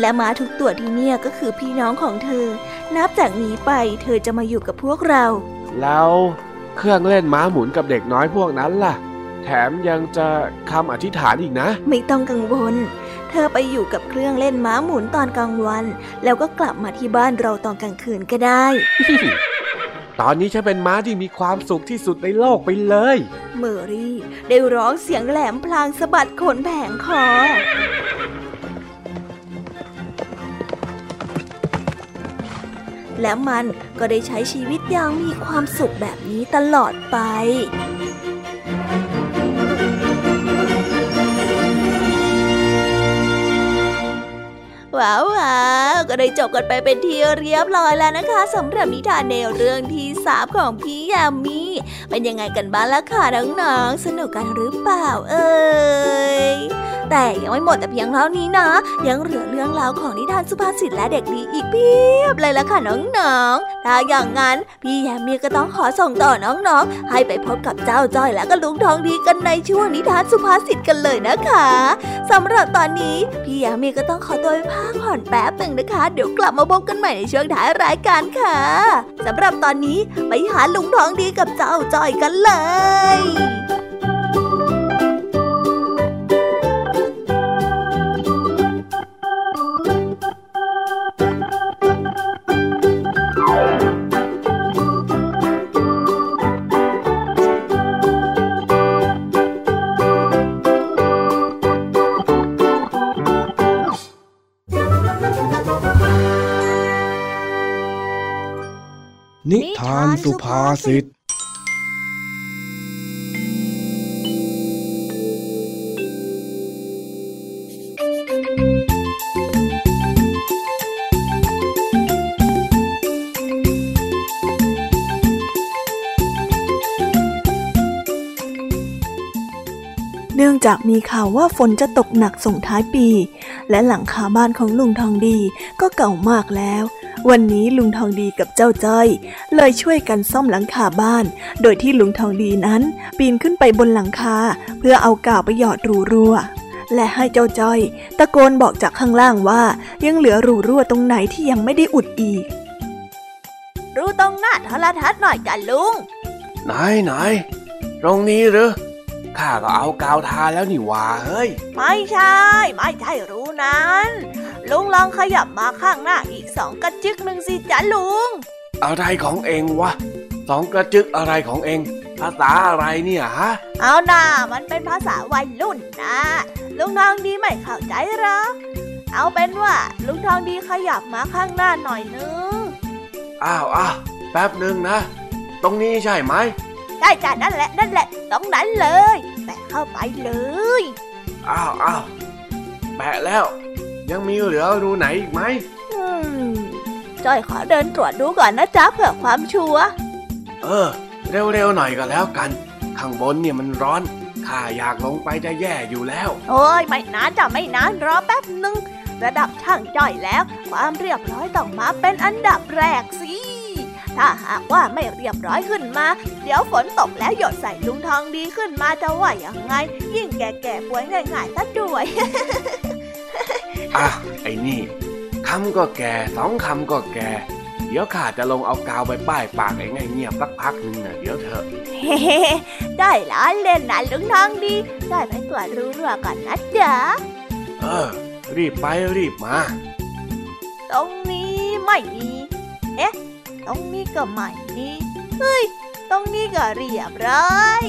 และม้าทุกตัวที่เนี่ยก็คือพี่น้องของเธอ นับจากนี้ไปเธอจะมาอยู่กับพวกเรา แล้วเครื่องเล่นม้าหมุนกับเด็กน้อยพวกนั้นล่ะแถมยังจะคำอธิษฐานอีกนะ ไม่ต้องกังวล เธอไปอยู่กับเครื่องเล่นม้าหมุนตอนกลางวัน แล้วก็กลับมาที่บ้านเราตอนกลางคืนก็ได้ ตอนนี้ฉันเป็นม้าที่มีความสุขที่สุดในโลกไปเลย เมอรี่ได้ร้องเสียงแหลมพลางสะบัดขนแผงคอแล้วมันก็ได้ใช้ชีวิตอย่างมีความสุขแบบนี้ตลอดไป ว้าวว้าว ก็ได้จบกันไปเป็นที่เรียบร้อยแล้วนะคะสำหรับนิทานแนวเรื่องที่สามของพี่ยามีเป็นยังไงกันบ้างล่ะค่ะน้องๆสนุกกันหรือเปล่าเอ่ยแต่ยังไม่หมดแต่เพียงเท่านี้นะ ยังเหลือเรื่องราวของนิทานสุภาษิตและเด็กดีอีกเพียบเลยล่ะค่ะน้องๆถ้าอย่างนั้นพี่ยามีก็ต้องขอส่งต่อน้องๆ ให้ไปพบกับเจ้าจ้อยและก็ลุงทองดีกันในช่วงนิทานสุภาษิตกันเลยนะคะสำหรับตอนนี้พี่ยามีก็ต้องขอตัวไปพักผ่อนแป๊บหนึ่งนะคะเดี๋ยวกลับมาพบกันใหม่ในช่วงท้ายรายการค่ะสำหรับตอนนี้ไปหาลุงทองดีกับเจ้าจอยกันเลย นิทานสุภาษิต จากมีข่าวว่าฝนจะตกหนักส่งท้ายปี และหลังคาบ้านของลุงทองดีก็เก่ามากแล้ว วันนี้ลุงทองดีกับเจ้าจ้อย เลยช่วยกันซ่อมหลังคาบ้าน โดยที่ลุงทองดีนั้น ปีนขึ้นไปบนหลังคา เพื่อเอากาวไปหยอดรูรั่วและให้เจ้าจ้อย ตะโกนบอกจากข้างล่างว่า ยังเหลือรูรั่วตรงไหนที่ยังไม่ได้อุดอีก รู้ตรงหน้าโทรทัศน์หน่อยจ้ะลุง ไหนไหนตรงนี้หรือ ข้าก็เอากาวทาแล้วนี่หว่าเฮ้ย ไม่ใช่ ไม่ใช่รู้นั้น ลุงลองขยับมาข้างหน้าอีกสองกระจึกหนึ่งสิจ้ะลุง อะไรของเองวะสองกระจึกอะไรของเอง ภาษาอะไรเนี่ยฮะ เอาหน่ามันเป็นภาษาวัยรุ่นนะ ลุงทองดีไม่เข้าใจหรอกเอาเป็นว่า ลุงทองดีขยับมาข้างหน้าหน่อยนึง อ้าวอ้าวแป๊บหนึ่งนะ ตรงนี้ใช่ไหม ใช่จ้ะนั่นแหละนั่นแหละตรงนั้นเลยแตะเข้าไปเลยอ้าวอ้าวแปะแล้ว ยังมีเหลือรูไหนอีกไหมอืมจอยขอเดินตรวจดูก่อนนะจ๊ะเพื่อความชัวร์เออ เร็วๆหน่อยก็แล้วกัน ข้างบนเนี่ยมันร้อนข้าอยากลงไปจะแย่อยู่แล้ว โอ้ยไม่นานจ้ะไม่นานรอแป๊บหนึ่งระดับช่างจ้อยแล้ว ความเรียบร้อยต้องมาเป็นอันดับแรกสิ ถ้าหากว่าไม่เรียบร้อยขึ้นมา เดี๋ยวฝนตกแล้วหยดใส่ลุงทองดีขึ้นมาจะว่าอย่างไง ยิ่งแก่ๆป่วยง่ายๆซะด้วยอะไอ้นี่คำก็แก่สองคำก็แก่เดี๋ยวข้าจะลงเอากาวไปป้ายปากไอ้ไงเงียบสักพักหนึ่งนะเดี๋ยวเถอะเฮ้ได้ล้อเล่นนะลุงทองดี ได้ไปตรวจรู้เรื่องก่อนนะจ๊ะเออ รีบไปรีบมา ตรงนี้ไม่มี เอ๊ะ ตรงนี้ก็ไม่มีเฮ้ย ตรงนี้ก็เรียบร้อย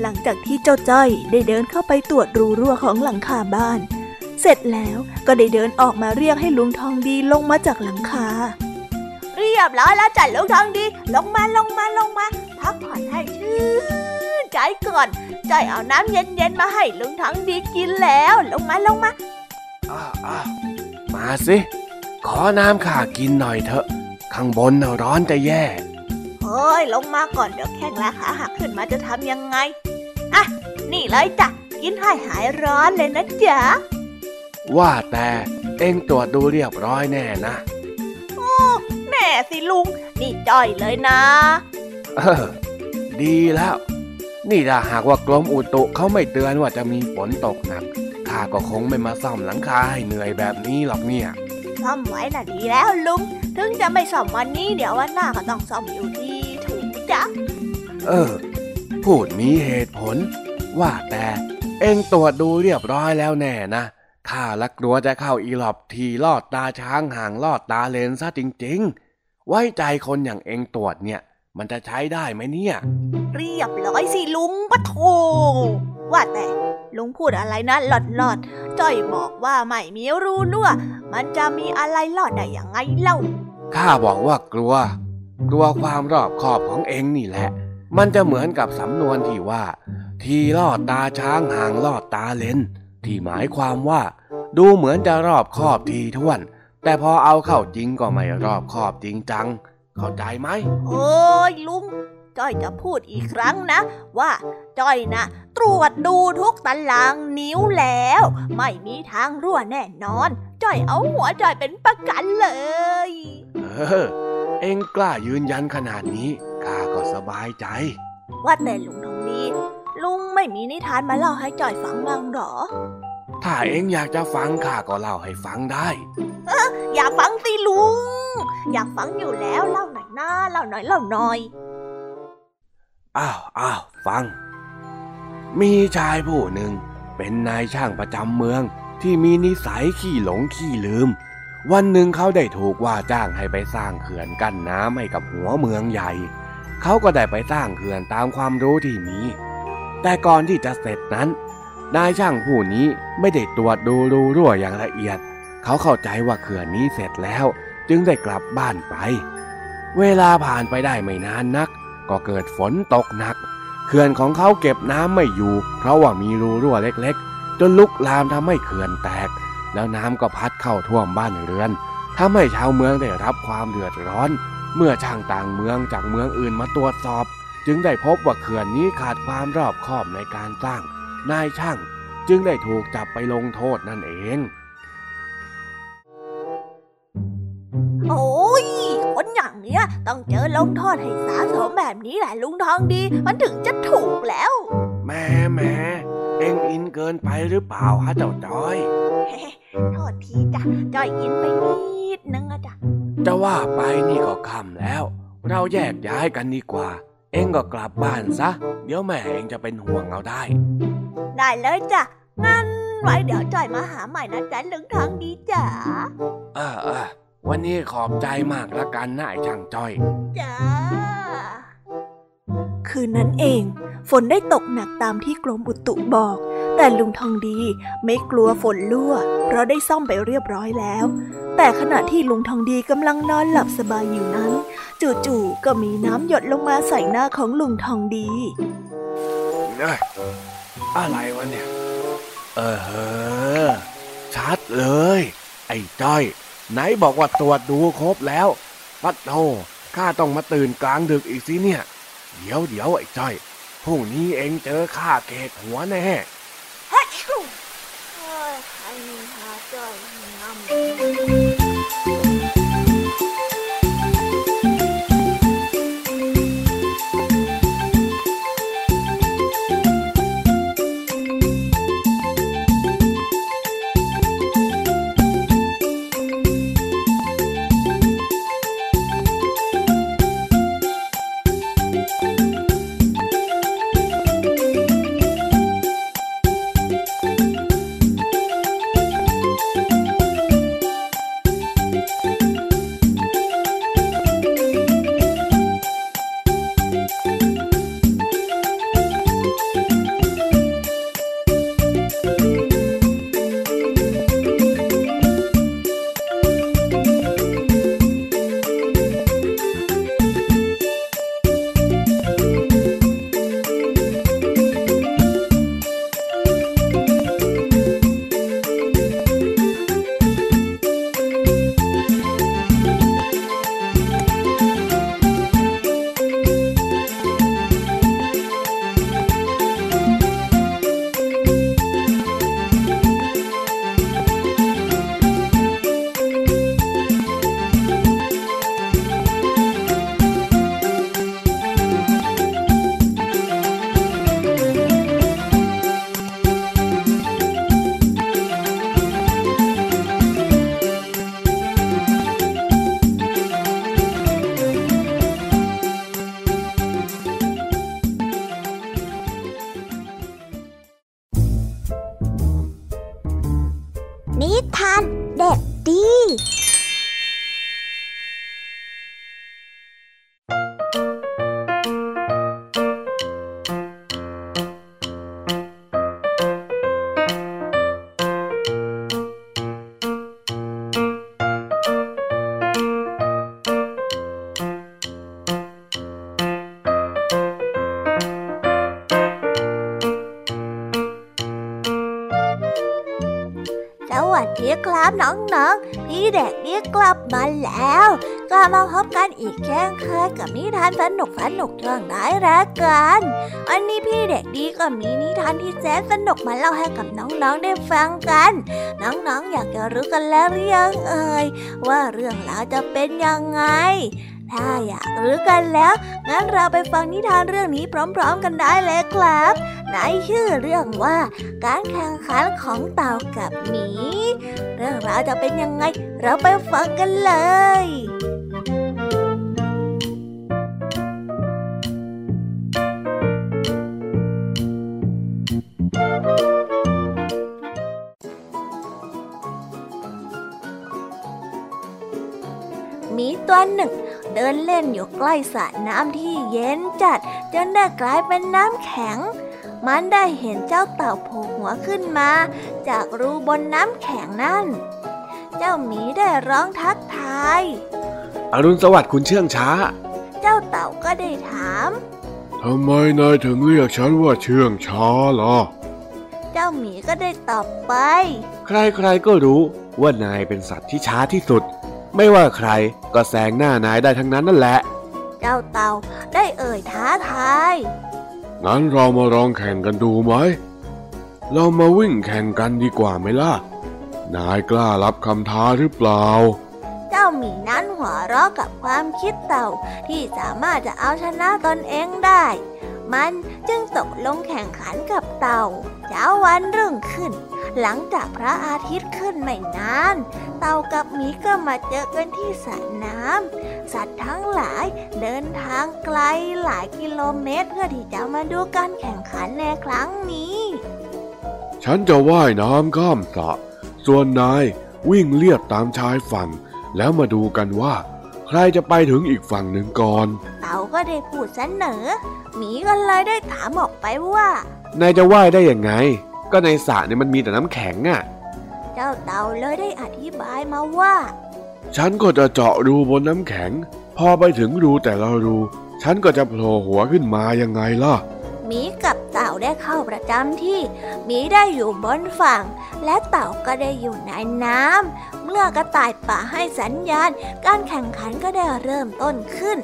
หลังจากที่เจ้าจ้อยได้เดินเข้าไปตรวจรูรั่วของหลังคาบ้าน เสร็จแล้วก็ได้เดินออกมาเรียกให้ลุงทองดีลงมาจากหลังคา เรียบร้อยแล้วจ้ะลุงทองดี ลงมาลงมาลงมาพักผ่อนให้ชื่นใจก่อนจอยเอาน้ำเย็นๆมาให้ลุงทองดีกินแล้ว ลงมาลงมาอ้ามาสิขอน้ำข้ากินหน่อยเถอะ ข้างบนน่ะร้อนจะแย่ เฮ้ย ลงมาก่อนเดี๋ยวแข้งและขาหักขึ้นมาจะทำยังไง อะ นี่เลยจ้ะ กินให้หายร้อนเลยนะจ๊ะ ว่าแต่เอ็งตรวจดูเรียบร้อยแน่นะแน่สิลุง นี่จ้อยเลยนะ เออ ดีแล้ว นี่ถ้าหากว่ากรมอุตุเขาไม่เตือนว่าจะมีฝนตกหนักข้าก็คงไม่มาซ่อมหลังคาให้เหนื่อยแบบนี้หรอกเนี่ย ซ่อมไว้น่ะดีแล้วลุง ถึงจะไม่ซ่อมวันนี้เดี๋ยววันหน้าก็ต้องซ่อมอยู่ดีถูกจ้ะเออ พูดมีเหตุผล ว่าแต่เอ็งตรวจดูเรียบร้อยแล้วแน่นะข้าละกลัวจะเข้าอีหลอบทีลอดตาช้างห่างลอดตาเลนซะจริง ๆ ไว้ใจคนอย่างเอ็งตรวจเนี่ย มันจะใช้ได้ไหมเนี่ย เรียบร้อยสิลุงปะโถว่าแต่ลุงพูดอะไรนะหลอดหลอดๆจ้อยบอกว่าไม่มีรูรั่ว มันจะมีอะไรหลอดได้ยังไงเล่า ข้าบอกว่ากลัว กลัวความรอบคอบของเองนี่แหละ มันจะเหมือนกับสำนวนที่ว่า ทีลอดตาช้างห่างลอดตาเลนที่หมายความว่า ดูเหมือนจะรอบคอบทีท่วน แต่พอเอาเข้าจริงก็ไม่รอบคอบจริงจัง เข้าใจไหม โอ้ยลุง จ้อยจะพูดอีกครั้งนะ ว่าจ้อยนะตรวจดูทุกตารางนิ้วแล้ว ไม่มีทางรั่วแน่นอน จ้อยเอาหัวจ้อยเป็นประกันเลย เออ เองกล้ายืนยันขนาดนี้ข้าก็สบายใจ ว่าแต่ลุงทองดีลุงไม่มีนิทานมาเล่าให้จ้อยฟังบ้างหรอ ถ้าเองอยากจะฟังข้าก็เล่าให้ฟังได้อยากฟังสิลุง อยากฟังอยู่แล้วเล่าหน่อยนะเล่าหน่อยเล่าหน่อย อ้าวอ้าวฟัง มีชายผู้หนึ่ง เป็นนายช่างประจำเมืองที่มีนิสัยขี้หลงขี้ลืม วันหนึ่งเขาได้ถูกว่าจ้างให้ไปสร้างเขื่อนกั้นน้ำให้กับหัวเมืองใหญ่ เขาก็ได้ไปสร้างเขื่อนตามความรู้ที่มี แต่ก่อนที่จะเสร็จนั้น นายช่างผู้นี้ไม่ได้ตรวจดูรูรั่วอย่างละเอียด เขาเข้าใจว่าเขื่อนนี้เสร็จแล้ว จึงได้กลับบ้านไป เวลาผ่านไปได้ไม่นานนัก ก็เกิดฝนตกหนัก เขื่อนของเขาเก็บน้ำไม่อยู่ เพราะว่ามีรูรั่วเล็กๆ จนลุกลามทำให้เขื่อนแตก แล้วน้ำก็พัดเข้าท่วมบ้านเรือนทำให้ชาวเมืองได้รับความเดือดร้อน เมื่อช่างต่างเมืองจากเมืองอื่นมาตรวจสอบ จึงได้พบว่าเขื่อนนี้ขาดความรอบคอบในการสร้าง นายช่างจึงได้ถูกจับไปลงโทษนั่นเอง โอ้ยคนอย่างเนี้ยต้องเจอลงโทษให้สาสมแบบนี้แหละลุงทองดี มันถึงจะถูกแล้วแหม่แหม่เอ็งอินเกินไปหรือเปล่าฮะเจ้าจอยโทษทีจ้ะจอยอินไปนิดนึงอะจ้ะจะว่าไปนี่ก็ค่ำแล้ว เราแยกย้ายกันดีกว่า เอ็งก็กลับบ้านซะ เดี๋ยวแม่เอ็งจะเป็นห่วงเอาได้ ได้เลยจ้ะงั้นไว้เดี๋ยวจอยมาหาใหม่นะจ๊ะลุงทองดีจ๋าเออเออ วันนี้ขอบใจมากละกันนะไอ้ช่างจ้อย จ้า คืนนั้นเอง ฝนได้ตกหนักตามที่กรมอุตุบอก แต่ลุงทองดีไม่กลัวฝนรั่ว เพราะได้ซ่อมไปเรียบร้อยแล้ว แต่ขณะที่ลุงทองดีกำลังนอนหลับสบายอยู่นั้น จู่ๆก็มีน้ำหยดลงมาใส่หน้าของลุงทองดีเอ้ยอะไรวะเนี่ย เออเฮอชัดเลย ไอ้จ้อย ไหนบอกว่าตรวจดูครบแล้วปัดโธข้าต้องมาตื่นกลางดึกอีกสิเนี่ย เดี๋ยวเดี๋ยวไอ้จ้อยพรุ่งนี้เองเจอข้าเกกหัวแน่เฮ้ยโอ้ยใครหาจอยงำ ก็มาพบกันอีกเช่นเคยกับนิทานสนุกสนุกๆช่วงท้ายรายการวันนี้พี่เด็กดีก็มีนิทานที่แสนสนุกมาเล่าให้กับน้องๆได้ฟังกัน น้องๆอยากจะรู้กันแล้วหรือยังเอ่ยว่าเรื่องราวจะเป็นยังไง ถ้าอยากรู้กันแล้ว งั้นเราไปฟังนิทานเรื่องนี้พร้อม ๆ กันได้เลยครับในชื่อเรื่องว่าการแข่งขันของเต่ากับหมี เรื่องราวจะเป็นยังไง เราไปฟังกันเลย มีตัวหนึ่ง เดินเล่นอยู่ใกล้สระน้ำที่เย็นจัด จนได้กลายเป็นน้ำแข็ง มันได้เห็นเจ้าเต่าโผล่หัวขึ้นมา จากรูบนน้ำแข็งนั่น เจ้าหมีได้ร้องทักทาย อรุณสวัสดิ์คุณเชื่องช้า เจ้าเต่าก็ได้ถามทำไมนายถึงเรียกฉันว่าเชื่องช้าล่ะ เจ้าหมีก็ได้ตอบไป ใครๆก็รู้ว่านายเป็นสัตว์ที่ช้าที่สุด ไม่ว่าใครก็แซงหน้านายได้ทั้งนั้นนั่นแหละ เจ้าเต่าได้เอ่ยท้าทาย งั้นเรามาลองแข่งกันดูไหม เรามาวิ่งแข่งกันดีกว่าไหมล่ะ นายกล้ารับคำท้าหรือเปล่า เจ้าหมีนั้นหัวเราะกับความคิดเต่าที่สามารถจะเอาชนะตนเองได้ มันจึงตกลงแข่งขันกับเต่า เช้าวันรุ่งขึ้น หลังจากพระอาทิตย์ขึ้นไม่นาน เต่ากับหมีก็มาเจอกันที่สระน้ำสัตว์ทั้งหลายเดินทางไกลหลายกิโลเมตร เพื่อที่จะมาดูการแข่งขันในครั้งนี้ ฉันจะว่ายน้ำข้ามสระส่วนนายวิ่งเลียบตามชายฝั่ง แล้วมาดูกันว่า ใครจะไปถึงอีกฝั่งหนึ่งก่อน เต่าก็ได้พูดเสนอหมีก็เลยได้ถามออกไปว่านายจะว่ายได้ยังไง ก็ในสระเนี่ยมันมีแต่น้ำแข็งอะ่ะ เจ้าเต่าเลยได้อธิบายมาว่า ฉันก็จะเจาะรูบนน้ำแข็ง พอไปถึงรูแต่ละรู ฉันก็จะโผล่หัวขึ้นมายังไงล่ะหมีกับเต่าได้เข้าประจำที่หมีได้อยู่บนฝั่ง และเต่าก็ได้อยู่ในน้ำเมื่อกระต่ายป่าให้สัญญาณ การแข่งขันก็ได้เริ่มต้นขึ้น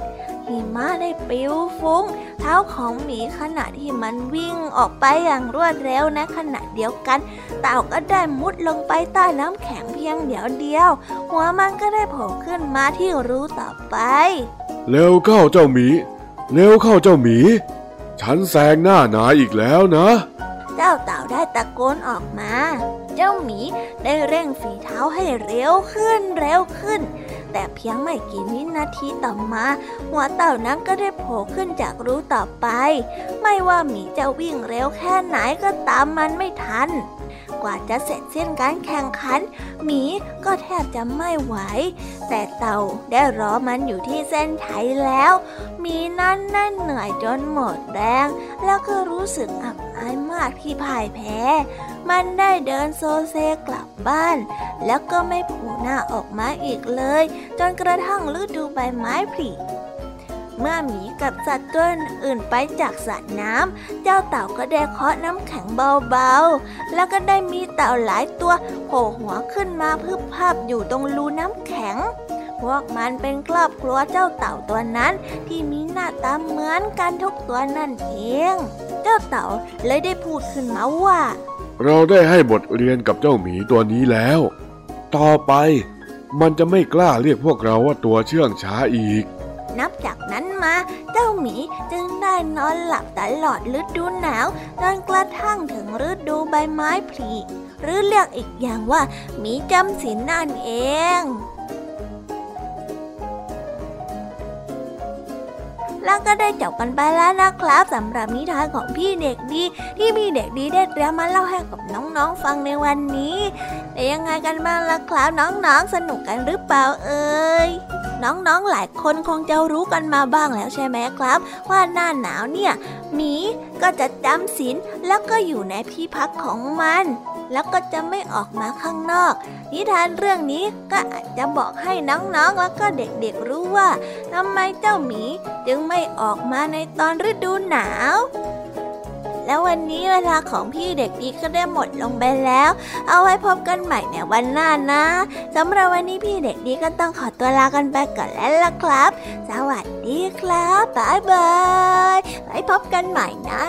หิมะได้ปลิวฟุ้ง เท้าของหมีขณะที่มันวิ่งออกไปอย่างรวดเร็วในขณะเดียวกัน เต่าก็ได้มุดลงไปใต้น้ำแข็งเพียงเดียวเดียว หัวมันก็ได้โผล่ขึ้นมาที่รูต่อไป เร็วเข้าเจ้าหมี เร็วเข้าเจ้าหมี ฉันแซงหน้านายอีกแล้วนะ เจ้าเต่าได้ตะโกนออกมา เจ้าหมีได้เร่งฝีเท้าให้เร็วขึ้นเร็วขึ้น แต่เพียงไม่กี่วินาทีต่อมา หัวเต่านั้นก็ได้โผล่ขึ้นจากรูต่อไป ไม่ว่าหมีจะวิ่งเร็วแค่ไหนก็ตามมันไม่ทัน กว่าจะเสร็จสิ้นการแข่งขัน หมีก็แทบจะไม่ไหว แต่เต่าได้รอมันอยู่ที่เส้นชัยแล้ว หมีนั้นนั่นเหนื่อยจนหมดแรง แล้วก็รู้สึกอับอายมากที่พ่ายแพ้ มันได้เดินโซเซกลับบ้าน แล้วก็ไม่ผล่หน้าออกมาอีกเลย จนกระทั่งฤดูใบไม้ผลิ เมื่อหมีกับสัตว์ตัวอื่นไปจากสระน้ำเจ้าเต่าก็ได้เคาะน้ำแข็งเบาๆ แล้วก็ได้มีเต่าหลายตัวโผล่หัวขึ้นมาพึบภาพอยู่ตรงรูน้ำแข็ง พวกมันเป็นครอบครัวเจ้าเต่าตัวนั้น ที่มีหน้าตาเหมือนกันทุกตัวนั่นเอง เจ้าเต่าเลยได้พูดขึ้นมาว่า เราได้ให้บทเรียนกับเจ้าหมีตัวนี้แล้ว ต่อไปมันจะไม่กล้าเรียกพวกเราว่าตัวเชื่องช้าอีก นับจากนั้นมา เจ้าหมีจึงได้นอนหลับตลอดฤดูหนาวจนกระทั่งถึงฤดูใบไม้ผลิหรือเรียกอีกอย่างว่าหมีจำศีลนั่นเอง แล้วก็ได้จบกันไปแล้วนะครับสำหรับนิทานของพี่เด็กดีที่พี่เด็กดีได้เตรียมมาเล่าให้กับน้องๆฟังในวันนี้แต่ยังไงกันบ้างล่ะครับน้องๆสนุกกันหรือเปล่าเอ่ยน้องๆหลายคนคงจะรู้กันมาบ้างแล้วใช่ไหมครับ ว่าหน้าหนาวเนี่ย หมีก็จะจำศีลแล้วก็อยู่ในที่พักของมัน แล้วก็จะไม่ออกมาข้างนอก นิทานเรื่องนี้ก็อาจจะบอกให้น้องๆแล้วก็เด็กๆรู้ว่าทำไมเจ้าหมีจึงไม่ออกมาในตอนฤดูหนาว แล้ววันนี้เวลาของพี่เด็กดีก็ได้หมดลงไปแล้ว เอาไว้พบกันใหม่ในวันหน้านะสำหรับวันนี้พี่เด็กดีก็ต้องขอตัวลากันไปก่อนแล้วล่ะครับ สวัสดีครับบ๊ายบายไว้พบกันใหม่นะ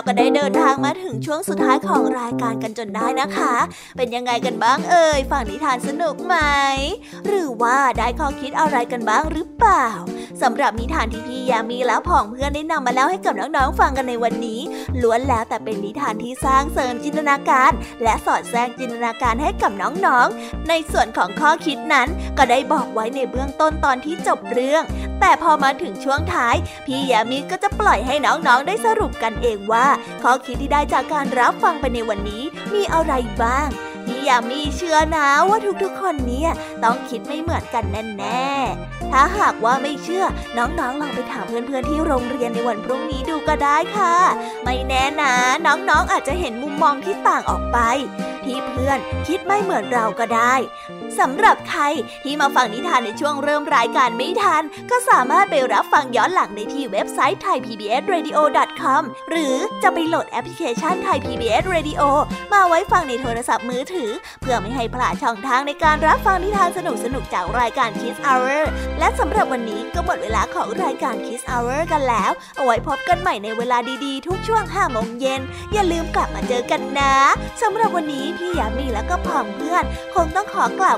แล้วก็ได้เดินทางมาถึงช่วงสุดท้ายของรายการกันจนได้นะคะ เป็นยังไงกันบ้างเอ่ยฝั่งนิทานสนุกไหม หรือว่าได้ข้อคิดอะไรกันบ้างหรือเปล่าสำหรับนิทานที่พี่ยามีและผองเพื่อนได้นำมาเล่าให้กับน้องๆฟังกันในวันนี้ ล้วนแล้วแต่เป็นนิทานที่สร้างเสริมจินตนาการ และสอดแทรกจินตนาการให้กับน้องๆ ในส่วนของข้อคิดนั้นก็ได้บอกไว้ในเบื้องต้นตอนที่จบเรื่อง แต่พอมาถึงช่วงท้าย พี่ยามีก็จะปล่อยให้น้องๆได้สรุปกันเองว่าข้อคิดที่ได้จากการรับฟังไปในวันนี้มีอะไรบ้างพี่ยามีเชื่อนะว่าทุกๆคนเนี่ยต้องคิดไม่เหมือนกันแน่ๆ ถ้าหากว่าไม่เชื่อน้องๆลองไปถามเพื่อนๆที่โรงเรียนในวันพรุ่งนี้ดูก็ได้ค่ะ ไม่แน่นะน้องๆอาจจะเห็นมุมมองที่ต่างออกไป ที่เพื่อนคิดไม่เหมือนเราก็ได้ สำหรับใครที่มาฟังนิทานในช่วงเริ่มรายการไม่ทัน ก็สามารถไปรับฟังย้อนหลังได้ที่เว็บไซต์ thaipbsradio.com หรือจะไปโหลดแอปพลิเคชัน Thai PBS Radio มาไว้ฟังในโทรศัพท์มือถือ เพื่อไม่ให้พลาดช่องทางในการรับฟังนิทานสนุกๆจากรายการ Kiss Hour และสำหรับวันนี้ก็หมดเวลาของรายการ Kiss Hour กันแล้ว เอาไว้พบกันใหม่ในเวลาดีๆ ทุกช่วง5โมงเย็น อย่าลืมกลับมาเจอกันนะสำหรับวันนี้พี่ยามีและก็พ่องเพื่อน คงต้องขอกล่าว